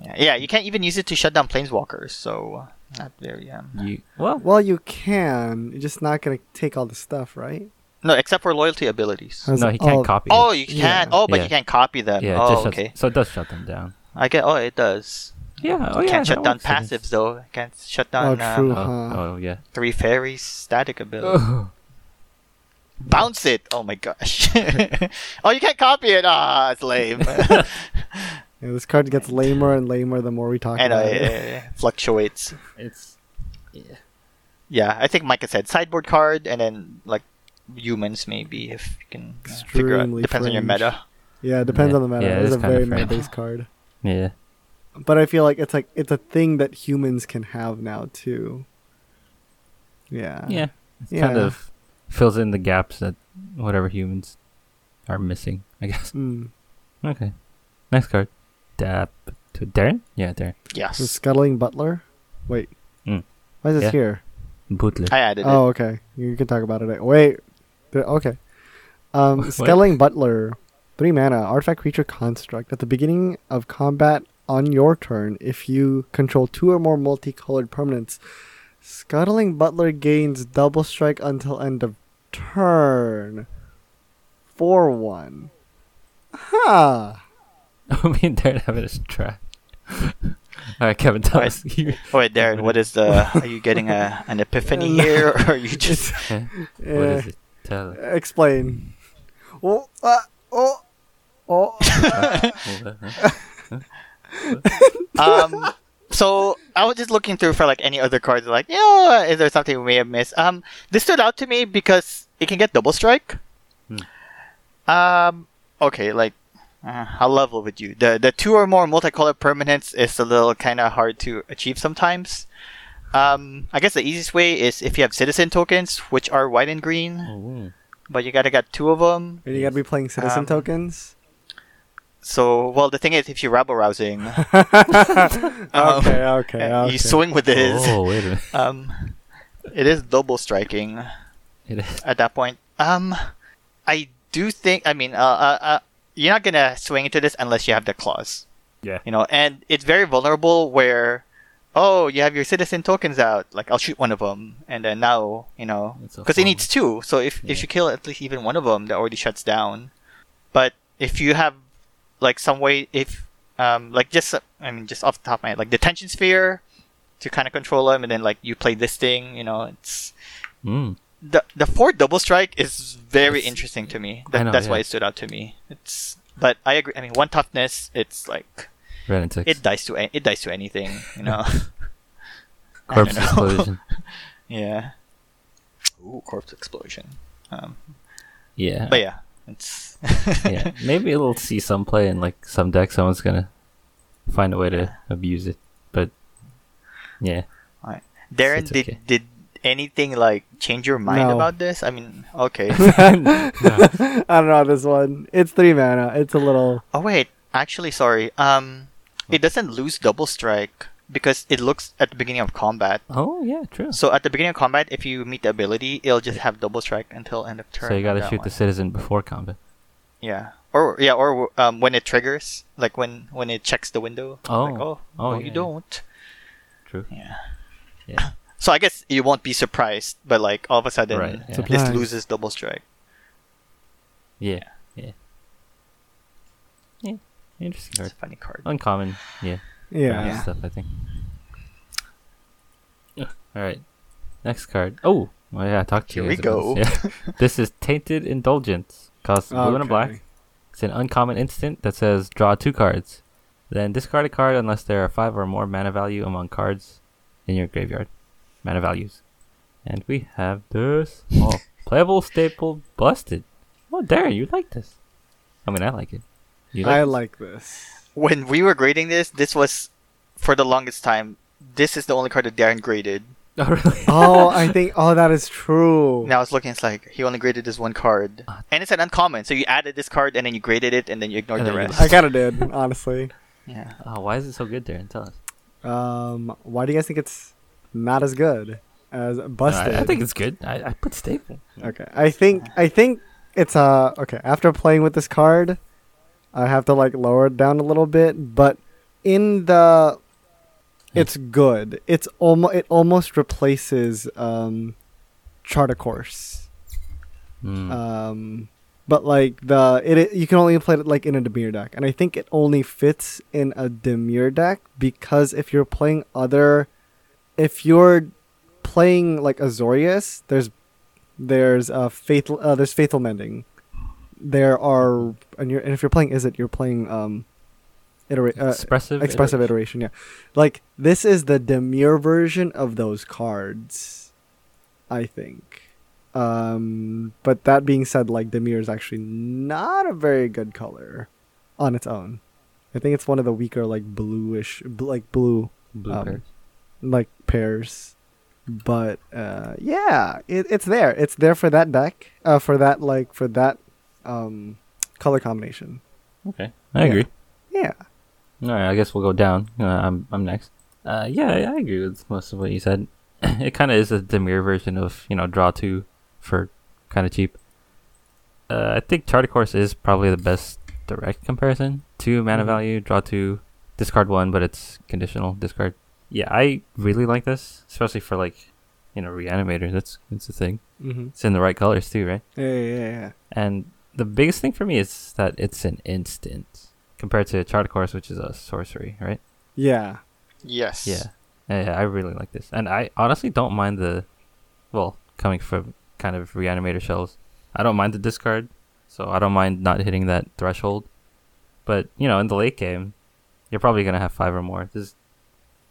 Yeah, yeah, you can't even use it to shut down planeswalkers, so not very um You well. Well, you can. You're just not gonna take all the stuff, right? No, except for loyalty abilities. No, he can't all- copy. Oh, you can. Yeah. Oh, but Yeah. you can't copy them. Yeah. it oh, just shuts, okay. So it does shut them down. I get. Oh, it does. Yeah. Oh you yeah. can't shut down works, I guess. passives though. Can't shut Oh, down true. uh, Oh, huh. oh yeah. three fairies static ability. Bounce it. Oh my gosh. *laughs* oh, you can't copy it. Ah, it's lame. *laughs* *laughs* Yeah, this card gets lamer and lamer the more we talk and uh, about it. it *laughs* fluctuates. It's yeah. Yeah, I think Micah said sideboard card, and then like humans maybe if you can uh, figure out. Extremely Depends on your meta. Yeah, it depends Yeah. on the meta. Yeah, it it's a very meta-based card. Yeah. But I feel like it's like it's a thing that humans can have now too. Yeah. Yeah. It kind of fills in the gaps that whatever humans are missing, I guess. Mm. Okay. Next card. Dap to Darren? Yeah, Darren. The Yes, scuttling butler. Wait. Mm. Why is this Yeah. here? Bootleg. I added Oh, okay. You can talk about it. Wait. Okay. Um, *laughs* scuttling butler. Three mana, artifact creature construct. At the beginning of combat on your turn, if you control two or more multicolored permanents, scuttling butler gains double strike until end of turn. For one. Huh. *laughs* Me and Darren have it as trash. *laughs* Alright, Kevin, tell Alright. us. *laughs* You- Oh wait, Darren, what is the? Are you getting a an epiphany here, or are you just? Eh, what is it? Tell. Explain. Oh, uh, oh, oh. Hold on, huh? um so I was just looking through for like any other cards like yeah is there something we may have missed um this stood out to me because it can get double strike Hmm. um okay like uh, I'll level with you the the two or more multicolored permanents is a little kind of hard to achieve sometimes um I guess the easiest way is if you have citizen tokens which are white and green Oh, but you gotta get two of them And you gotta be playing citizen Um, tokens. so well the thing is if you're rabble rousing *laughs* Um, okay, okay, *laughs* okay. you swing with this oh, wait a minute. *laughs* Um, it is double striking It is. at that point. Um, I do think. I mean, uh, uh, uh, you're not gonna swing into this unless you have the claws. Yeah. You know, and it's very vulnerable. Where, oh, you have your citizen tokens out. Like, I'll shoot one of them, and then now, you know, because it needs two. So if if you kill at least even one of them, that already shuts down. But if you have like some way, if um, like just I mean, just off the top of my head, like detention sphere to kind of control them, and then like you play this thing, you know, it's Mm. The the four double strike is very It's- interesting to me. That, know, that's why it stood out to me. It's but I agree. I mean, one toughness, it's like Red it dies to it dies to anything, you know. *laughs* *laughs* Corpse know. explosion. *laughs* yeah. Ooh, corpse explosion. Um, Yeah. but yeah, it's yeah. Maybe it'll see some play in like some deck. Someone's gonna find a way to abuse it. But yeah. All right. Darren, It's did okay. did anything like change your mind No. about this? I mean, okay. *laughs* I don't know this one. It's three mana. It's a little. oh wait, actually, sorry. Um, it doesn't lose double strike because it looks at the beginning of combat. Oh yeah, true. So at the beginning of combat, if you meet the ability, it'll just have double strike until end of turn. So you gotta on that shoot the citizen before combat. Yeah. Or yeah, or um, when it triggers, like when when it checks the window. Oh. Like, oh, Oh, no, yeah, you yeah. don't. True. Yeah. Yeah. So I guess you won't be surprised, but like all of a sudden, Right, yeah. this loses double strike. Yeah. Yeah. Yeah. Interesting It's card. a funny card. Uncommon. Yeah. Yeah. Yeah. Stuff I think. All right. Next card. Oh. Oh yeah, talk to Here you we go. this. Yeah. *laughs* this is Tainted Indulgence. Costs blue and a black. It's an uncommon instant that says draw two cards. Then discard a card unless there are five or more mana value among cards in your graveyard. Mana values. And we have this. Oh, playable staple busted. Oh, Darren, you like this. I mean, I like it. You I this? like this. When we were grading this, this was for the longest time. This is the only card that Darren graded. *laughs* Oh, really? *laughs* Oh, I think. Oh, that is true. Now I was looking, it's like he only graded this one card, Ah. and it's an uncommon. So you added this card, and then you graded it, and then you ignored And the rest. I kind of did, honestly. *laughs* yeah. Oh, why is it so good, Darren? Tell us. Um, why do you guys think it's not as good as Busted? I, I think it's good. I, I put staple. Okay, I think I think it's uh okay. After playing with this card, I have to like lower it down a little bit, but in the, it's good. It's almost it almost replaces um, Chart Course. Mm. Um, but like the it, it you can only play it like in a Dimir deck, and I think it only fits in a Dimir deck because if you're playing other, if you're playing like Azorius, there's there's uh faithful uh, there's faithful mending. There are and you're and if you're playing is it you're playing um, itera- uh, expressive. expressive iteration. iteration. Yeah, like this is the Dimir version of those cards. I think. Um, but that being said, like Dimir is actually not a very good color on its own. I think it's one of the weaker, like bluish, bl- like blue, Blue Um. Like pairs. But uh, yeah, it, it's there. It's there for that deck. Uh, for that like for that um color combination. Okay, I yeah. agree. Yeah. All right, I guess we'll go down. Uh, I'm I'm next. Uh, yeah, I, agree with most of what you said. *clears throat* it kind of is a Dimir version of you know draw two for kind of cheap. Uh, I think Chart a Course is probably the best direct comparison to mana Mhm. value. Draw two, discard one, but it's conditional discard. Yeah, I really like this, especially for like you know reanimator. That's that's the thing. Mm-hmm. It's in the right colors too, right? Yeah, yeah, yeah, yeah. And the biggest thing for me is that it's an instant compared to Chart a Course, which is a sorcery, right? Yeah. Yes. Yeah. yeah, yeah, I really like this, and I honestly don't mind the, well, coming from kind of reanimator shells, I don't mind the discard, so I don't mind not hitting that threshold. But you know, in the late game, you're probably gonna have five or more. This,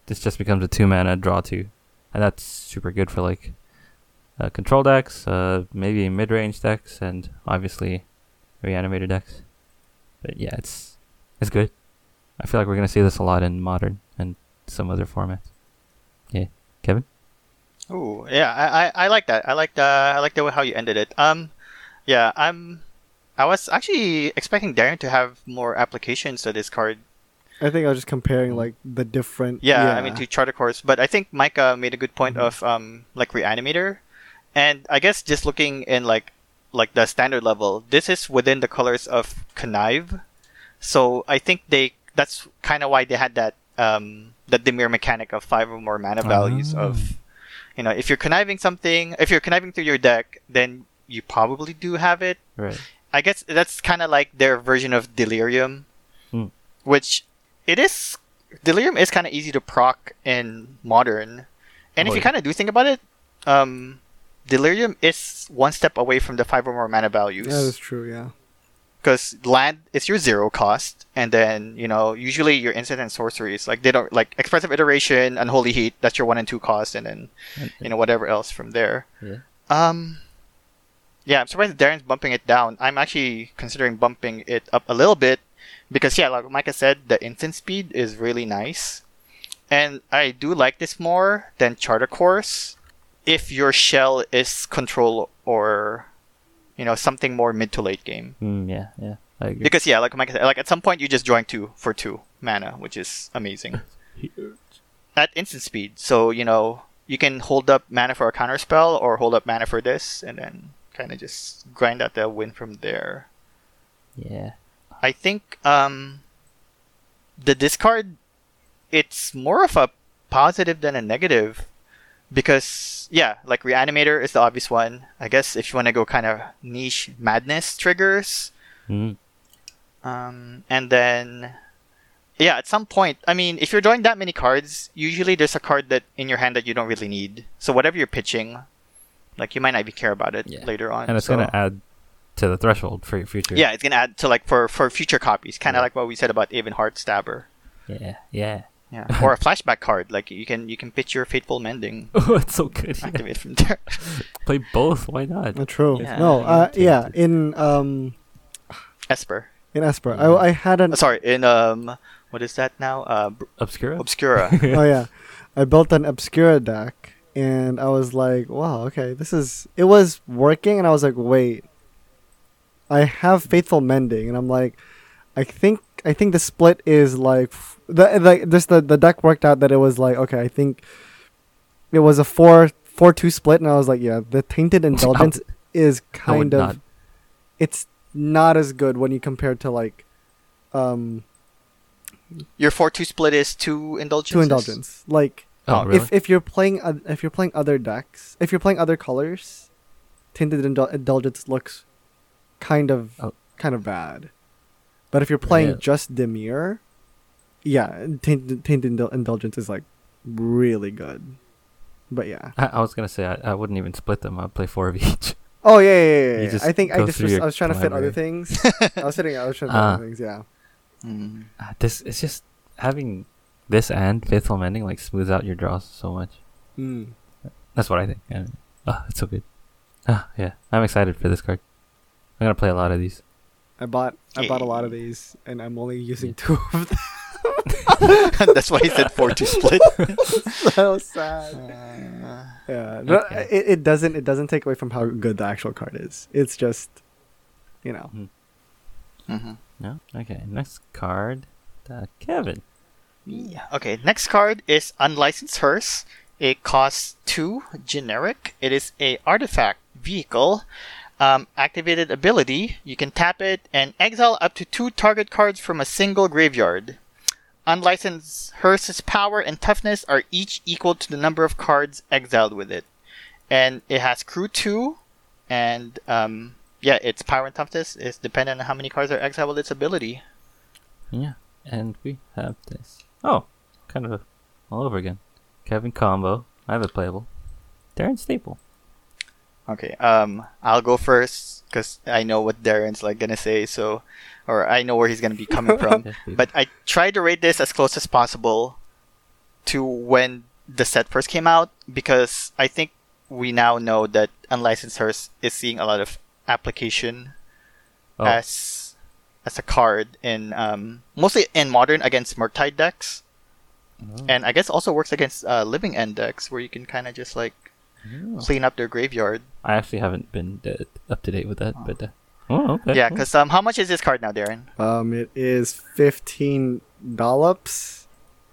this just becomes a two mana draw two, and that's super good for like, uh, control decks, uh, maybe mid range decks, and obviously, reanimator decks. But yeah, it's it's good. I feel like we're gonna see this a lot in modern and some other formats. Yeah, Kevin. Oh yeah, I, I, I like that. I like the I like the way how you ended it. Um, yeah, I'm. I was actually expecting Darren to have more applications to this card. I think I was just comparing like the different. Yeah, I mean to Chart a Course, but I think Micah made a good point Mhm. of um like Reanimator, and I guess just looking in like like the standard level, this is within the colors of Connive, so I think they that's kind of why they had that um the Dimir mechanic of five or more mana values Ah. of, you know, if you're conniving something, if you're conniving through your deck, then you probably do have it. Right. I guess that's kind of like their version of Delirium, Hmm. which it is. Delirium is kind of easy to proc in modern, and Oh, if you yeah. kind of do think about it, um, Delirium is one step away from the five or more mana values That is true. Yeah. because land is your zero cost, and then you know usually your instant and sorceries like they don't like expressive iteration, unholy heat. That's your one and two cost, and then And- you know whatever else from there. Yeah. Um, yeah, I'm surprised Darren's bumping it down. I'm actually considering bumping it up a little bit because yeah, like Micah said, the instant speed is really nice, and I do like this more than Chart a Course if your shell is control or you know something more mid to late game. Mm, yeah, yeah. I agree. Because yeah, like Micah said, like at some point you just join two for two mana, which is amazing *laughs* at instant speed. So you know you can hold up mana for a counter spell or hold up mana for this, and then kind of just grind out the win from there. yeah. I think um, the discard it's more of a positive than a negative because yeah, like reanimator is the obvious one. I guess if you want to go kind of niche madness triggers, Mm, um, and then, yeah, at some point, I mean, if you're drawing that many cards, usually there's a card that in your hand that you don't really need. So whatever you're pitching, like you might not even care about it Yeah. later on. and it's so- gonna add to the threshold for your future. yeah, it's gonna add to like for for future copies, kind of Yeah. like what we said about Even Heart Stabber. Yeah. Yeah. Yeah, *laughs* or a flashback card, like you can you can pitch your Faithful Mending, *laughs* Oh, it's so good. Yeah. activate from there. *laughs* Play both. Why not? Uh, true. Yeah. no. Uh, Yeah. yeah. In um Esper, in Esper, Yeah. I I had an Uh, sorry, in um, what is that now? Uh, Br- Obscura. Obscura. oh yeah, I built an Obscura deck, and I was like, wow, okay, this is. It was working, and I was like, wait, I have Faithful Mending, and I'm like, I think I think the split is like the the just the the deck worked out that it was like okay, I think it was a four four two split, and I was like, yeah, the Tainted *laughs* Indulgence is I would kind of not. it's not as good when you compare to like um Your four two split is two indulgences. two indulgence like Oh, really? if if you're playing oth- if you're playing other decks if you're playing other colors tainted Indul- indulgence looks kind of Oh. kind of bad but if you're playing Really? just dimir yeah tainted, tainted Indul- indulgence is like really good but yeah I, I was gonna say I, I wouldn't even split them. I'd play four of each. *laughs* oh yeah yeah yeah, yeah, i think i just was, i was trying to fit other things *laughs* i was sitting i was trying to fit Ah. other things yeah Mm. Uh, this it's just having this and faithful mending like smooths out your draws so much. mm. That's what I think. And, oh, it's so good. Ah, yeah, I'm excited for this card. I'm gonna play a lot of these. I bought I bought a lot of these, and I'm only using two of them. *laughs* That's why he said four to split. *laughs* so sad. Uh, Yeah, no, Okay. it, it doesn't it doesn't take away from how good the actual card is. It's just, you know, Mm-hmm. No. Okay. Next card. Uh, Kevin. Yeah. Okay, next card is Unlicensed Hearse. It costs two generic. It is a artifact vehicle. Um, activated ability. You can tap it and exile up to two target cards from a single graveyard. Unlicensed Hearse's power and toughness are each equal to the number of cards exiled with it. And it has crew two, and um, yeah, its power and toughness is dependent on how many cards are exiled with its ability. Yeah. And we have this. Oh, kind of all over again. Kevin Combo. I have it playable. Darren Staple. Okay, um, I'll go first because I know what Darren's like gonna say. So, or I know where he's gonna be coming from. *laughs* But I tried to rate this as close as possible to when the set first came out because I think we now know that Unlicensed Hearse is seeing a lot of application Oh, as as a card in um, mostly in modern against Murktide decks, oh, and I guess also works against uh, Living End decks where you can kind of just like oh. clean up their graveyard. I actually haven't been uh, up to date with that, but uh, oh, okay. Yeah, because um, how much is this card now, Darren? um, it is fifteen dollops.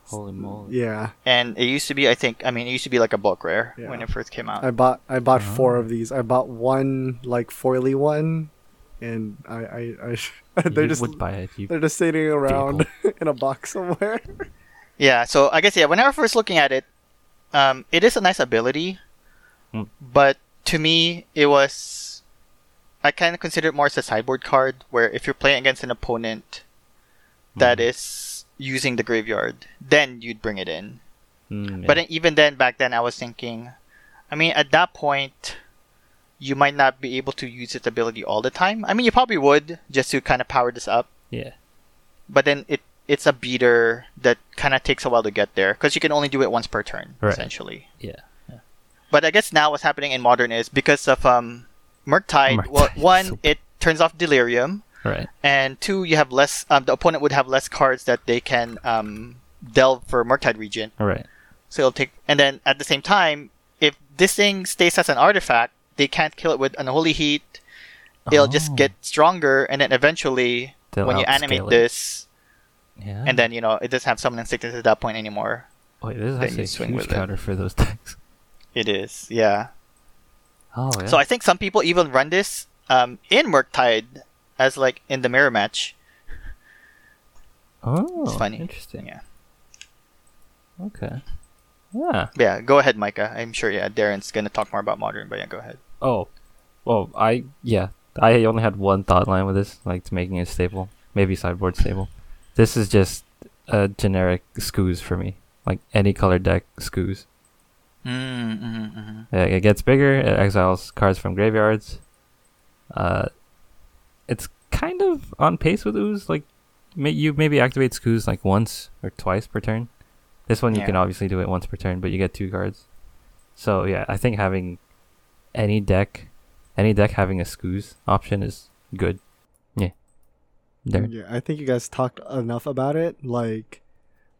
holy moly. Yeah, And it used to be, I think, I mean, it used to be like a bulk rare Yeah. when it first came out. I bought I bought Oh. four of these. I bought one like foily one, and I I, I *laughs* they're you just would buy it. You they're just sitting around *laughs* in a box somewhere. Yeah, so I guess yeah. When I was first looking at it, um, it is a nice ability, But to me, it was I kind of consider it more as a sideboard card, where if you're playing against an opponent that Mhm. is using the graveyard, then you'd bring it in. Mm, yeah. But even then, back then, I was thinking, I mean, at that point, you might not be able to use its ability all the time. I mean, you probably would just to kind of power this up. yeah. but then it it's a beater that kind of takes a while to get there because you can only do it once per turn Right. essentially. Yeah. But I guess now what's happening in modern is because of um Murktide. Well, *laughs* one so- it turns off Delirium, Right. and two you have less. Um, the opponent would have less cards that they can um delve for Murktide Regent. All right. So it'll take, and then at the same time, if this thing stays as an artifact, they can't kill it with Unholy Heat. It'll just Oh. get stronger, and then eventually, They'll when you animate it. this, Yeah. and then you know it doesn't have summon instincts at that point anymore. Wait, this is actually a swing huge counter for those *laughs* decks. It is, yeah. Oh yeah. So I think some people even run this um, in Murktide as like in the mirror match. oh, It's funny. Interesting. Yeah, Okay. Yeah. yeah. Go ahead, Micah. I'm sure. Yeah, Darren's gonna talk more about modern, but yeah, go ahead. Oh, well, I yeah, I only had one thought line with this, like to making it stable, maybe sideboard stable. This is just a generic Scooze for me, like any color deck Scooze. Mm, mm, mm. Yeah, it gets bigger. It exiles cards from graveyards. Uh, it's kind of on pace with ooze. Like, may, you maybe activate Scooze like once or twice per turn. This one you can obviously do it once per turn, but you get two cards. So yeah, I think having any deck, any deck having a Scooze option is good. Yeah. There. Yeah, I think you guys talked enough about it, like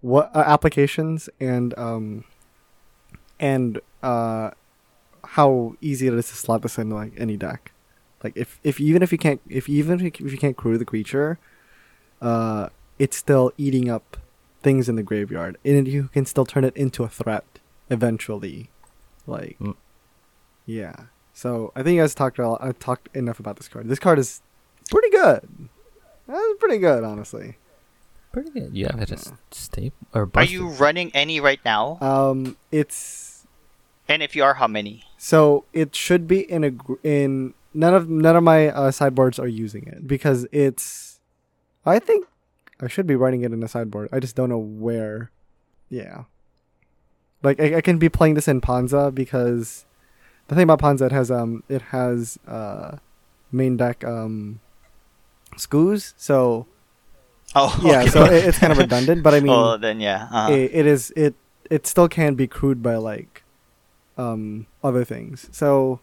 what uh, applications and um and uh how easy it is to slot this into like any deck. Like if if even if you can't if even if you, can't crew the creature, uh, it's still eating up things in the graveyard, and you can still turn it into a threat eventually. Like, Mm. yeah. So I think you guys talked a lot, I talked enough about this card. This card is pretty good. That's pretty good, honestly. Pretty good. You have it as stable or Are you running any right now? Um, it's And if you are, how many? so it should be in a gr- in none of none of my uh, sideboards are using it because it's. I think I should be writing it in a sideboard. I just don't know where. Yeah. Like I, I can be playing this in Panza because the thing about Panza it has um it has uh main deck um Scooze so Oh, *laughs* yeah okay. so it, it's kind of redundant but I *laughs* mean oh, then yeah. Uh, it, it is it it still can be crewed by like um other things so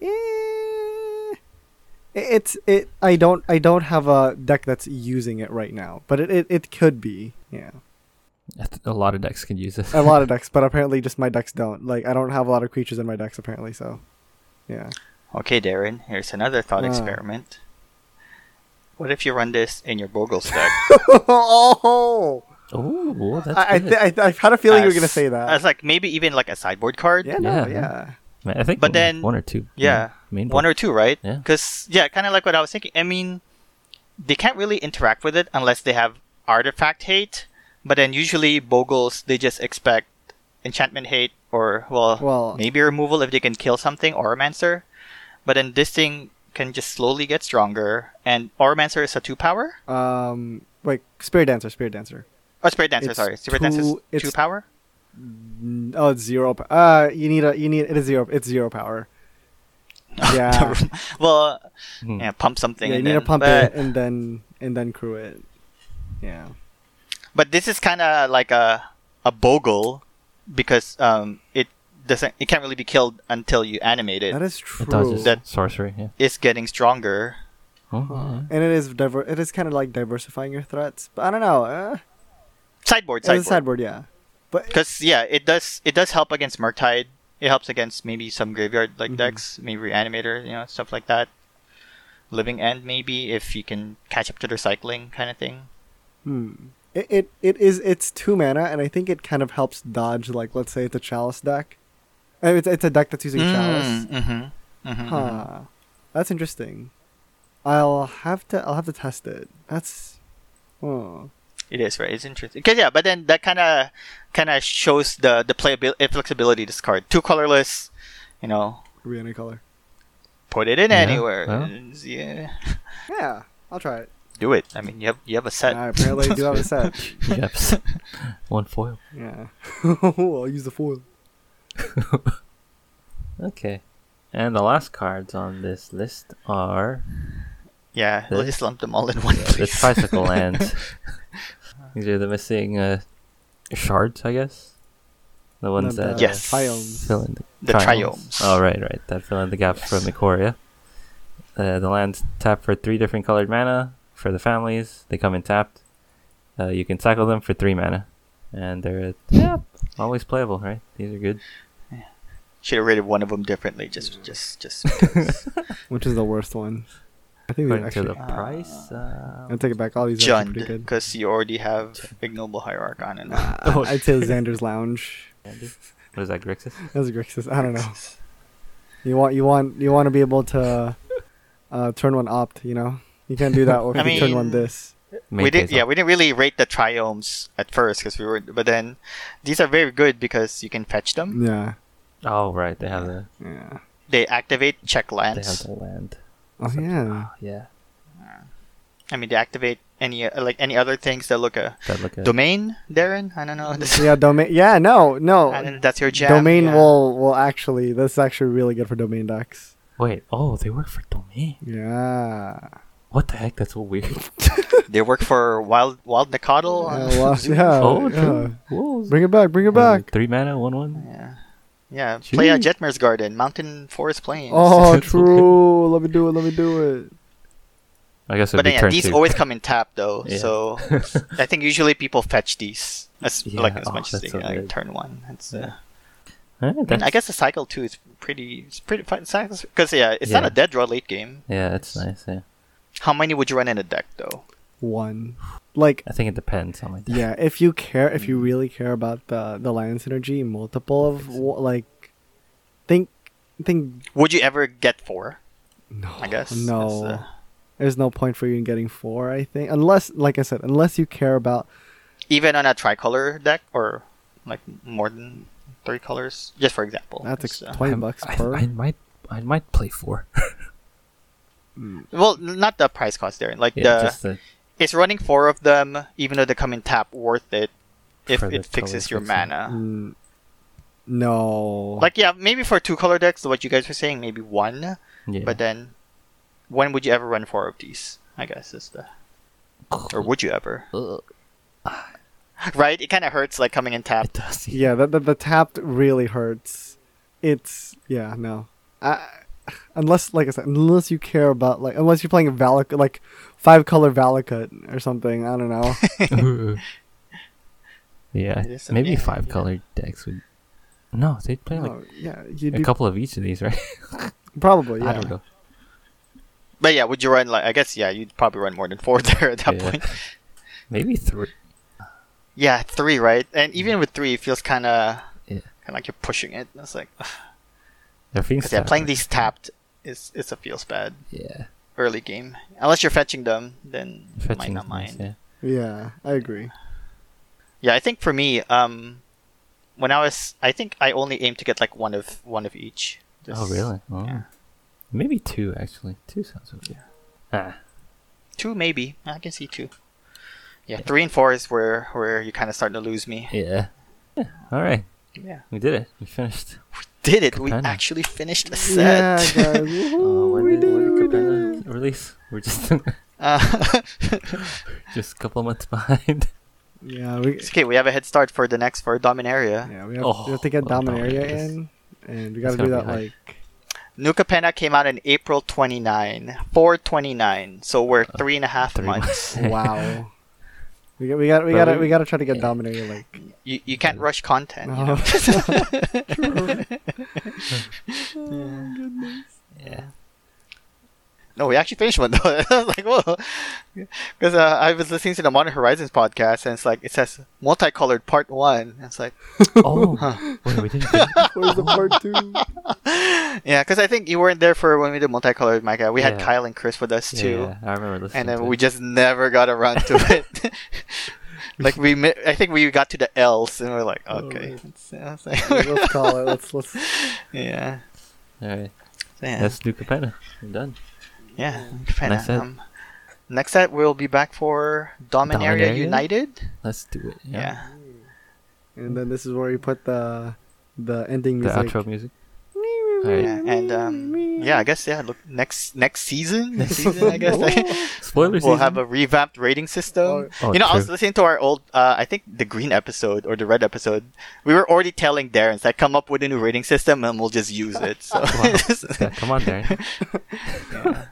eh, It's it. I don't. I don't have a deck that's using it right now, but it it, it could be. Yeah, A lot of decks can use this. a lot of *laughs* decks, but apparently just my decks don't. Like I don't have a lot of creatures in my decks apparently. So, yeah. Okay, Darren, here's another thought Ah. experiment. What if you run this in your Bogle *laughs* deck? oh, Oh, that's I I, th- I I had a feeling you were gonna say that. As like maybe even like a sideboard card. yeah, no, Yeah. yeah. I think But only then- one or two. Yeah, main one or two, right? Yeah. Because yeah, kind of like what I was thinking. I mean, they can't really interact with it unless they have artifact hate. But then usually Bogles they just expect enchantment hate or well, Well- maybe removal if they can kill something Oromancer. But then this thing can just slowly get stronger. And Oromancer is a two power. Um, wait, Spirit Dancer, Spirit Dancer. Oh, Spirit Dancer. It's sorry, Spirit Dancer is two- it's- two power. Mm, Oh, it's zero. p- Uh, you need a you need it is zero. It's zero power. *laughs* Yeah. well, Hmm. yeah, pump something. yeah, you and need to then- pump but, it and then and then crew it. Yeah. But this is kind of like a a bogle because um it doesn't it can't really be killed until you animate it. That is true. It dodges That- sorcery. Yeah. It's getting stronger. Oh, Huh. And it is diver- it is kind of like diversifying your threats. But I don't know. Uh, Sideboard, sideboard. sideboard, yeah. But Because yeah, it does it does help against Murktide. It helps against maybe some graveyard like Mhm. decks, maybe Reanimator, you know, stuff like that. Living End maybe if you can catch up to their cycling kind of thing. hmm. it, it it is it's two mana, and I think it kind of helps dodge like let's say it's a chalice deck. Uh, It's it's a deck that's using chalice. Mm-hmm. Mm-hmm. Huh. That's interesting. I'll have to I'll have to test it. That's oh. It is right. It's interesting. Cause yeah, but then that kind of kind of shows the the playability, flexibility. This card, two colorless. You know, Could be any color. put it in Yeah, anywhere. well. *laughs* Yeah, Yeah, I'll try it. do it. I mean, you have you have a set. I apparently do have a set. *laughs* Yep. *laughs* One foil. Yeah. I'll use the foil. Okay. And the last cards on this list are yeah, we'll Huh? just lump them all in one the place. tricycle lands. These are the missing uh, shards, I guess. The ones the that Yes. Triomes. fill in the, The triomes. triomes. Oh, right, right. That fill in the gaps from Ikoria. Uh, the lands tap for three different colored mana for the families. They come in tapped. Uh, you can cycle them for three mana, and they're yeah always playable, right? These are good. Should have rated one of them differently. Just just just. *laughs* Which is the worst one? I think these According actually. to the price, uh, I'll take it back. All these are pretty good. because you already have ignoble hierarch on and Uh, *laughs* I'd say Xander's Lounge. what is that, Grixis? *laughs* That's Grixis. I don't know. You want you want you want to be able to uh, turn one opt. You know, you can't do that if *laughs* I you turn one this. we did yeah we didn't really rate the triomes at first because we were but then these are very good because you can fetch them Yeah, Oh, right. They have the yeah. they activate check lands. they have the land. Oh yeah. Yeah, i mean to activate any uh, like any other things that look a that look at domain darren i don't know Yeah, *laughs* domain. Yeah, no, no. and that's your jam domain yeah. will will actually. This is actually really good for domain decks. Wait, oh, they work for domain. Yeah. What the heck? That's so weird. *laughs* they work for wild wild Nacatl Yeah, well, yeah. oh, yeah. Bring it back. Bring it Uh, back. Three mana, one one. yeah yeah play a Jetmir's garden mountain forest plains Oh, *laughs* *laughs* true. Let me do it. Let me do it. I guess it'd but be yeah, these two. always come in tap though, *laughs* Yeah. so I think usually people fetch these as Yeah, like as oh, much as they so like good. turn one. It's, uh, Eh, I, mean, I guess the cycle two is pretty, it's pretty fun because yeah, it's not a dead draw late game. Yeah, it's nice. Yeah, How many would you run in a deck though? One. Like I think it depends on my deck. yeah, if you care, if Mm. you really care about the the land synergy, multiple of wa- like, think think Would you ever get four? no. I guess no. Uh, There's no point for you in getting four. I think unless, like I said, unless you care about even on a tricolor deck or like more than three colors, just for example. that's It's, ex- uh, twenty bucks I, per. I might, I might play four. *laughs* well, not the price cost there. Like yeah, the just the, is running four of them, even though they come in tap, worth it if For it fixes your fixing. mana. Mm, no. Like yeah, maybe for two color decks, what you guys were saying, maybe one. yeah. But then, when would you ever run four of these? I guess is the or would you ever? Right? It kind of hurts like coming in tap. it does. yeah, the, the the tapped really hurts. It's yeah no. I unless like I said, unless you care about like unless you're playing a Valak like five color Valakut or something. I don't know. *laughs* *laughs* yeah, It is a- maybe yeah, five yeah. colored decks would. No, they'd play like No, yeah, a be, couple of each of these, right? *laughs* probably. Yeah. I don't know. But yeah, would you run like? I guess yeah, you'd probably run more than four there at that Yeah. point. Maybe three. Yeah, three, right? And even with three, it feels kind of Yeah. kind of like you're pushing it. It's like, They're being because yeah, stacked. playing these tapped is it's a feels bad Yeah, early game. Unless you're fetching them, then you might fetching not is nice, mind. yeah. Yeah, I agree. Yeah, I think for me, um, when I was, I think I only aimed to get like one of one of each. Oh really? Oh. yeah. Maybe two actually. Two sounds okay. Ah, Two maybe. I can see two. Yeah, three and four is where where you kind of starting to lose me. yeah. Yeah. All right, Yeah, we did it. We finished. Did it? We actually finished a Yeah, set. guys. Oh, *laughs* woohoo, when we did, did when did Capenna release? We're just *laughs* uh, *laughs* just a couple months behind. Yeah, we it's okay, we have a head start for the next for Dominaria. yeah we have, Oh, we have to get well, Dominaria Dominaria is- in, and we got to do that like New Capenna came out in April 29, 429. So we're three and a half three months. wow. We got we got we got to we- we got to try to get yeah. Dominaria like you you can't rush content. You No. know? *laughs* *laughs* *laughs* Yeah. Oh, No, we actually finished one though. *laughs* I was like, whoa, because uh, I was listening to the Modern Horizons podcast, and it's like it says multicolored part one. And it's like, *laughs* Oh, huh. wait, we didn't. *laughs* where's the part two? yeah, because I think you weren't there for when we did multicolored, Micah. We had Kyle and Chris with us too, Yeah, I remember listening. and then to we it. just never got around to it. like we, mi- I think we got to the L's, and we're like, Oh, okay, right. It's- I was like- let's call it. Let's let's. yeah, All right, So, yeah. that's New Capenna. We're done. Yeah, Japan. Next set. Um, next set we'll be back for Dominaria, Dominaria? United. Let's do it. Yeah. Yeah. And then this is where you put the the ending The music. outro music. Yeah, and um, yeah, I guess yeah. Look, next next season, *laughs* next season, I guess Spoilers. *laughs* we'll have a revamped rating system. Oh, you know, I was listening to our old, uh, I think the green episode or the red episode. We were already telling Darren, like, come up with a new rating system and we'll just use it. So, *laughs* Yeah, come on, Darren. yeah.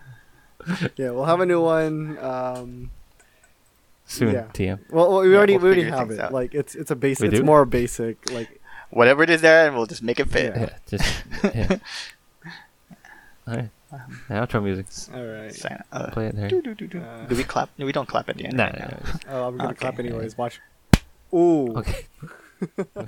*laughs* Yeah, we'll have a new one. Um, Soon, Yeah. TM. well, well, we Yeah, already we'll we already have it. out. Like it's it's a basic. It's do? more basic. Like whatever it is there, and we'll just make it fit. Yeah, *laughs* just yeah. All right. The outro music. all right. So, uh, Play it there. Uh, do we clap? No, we don't clap at the end. Nah, right nah, now. nah. oh, I'm gonna Okay. clap anyways. Watch. Ooh. Okay. *laughs*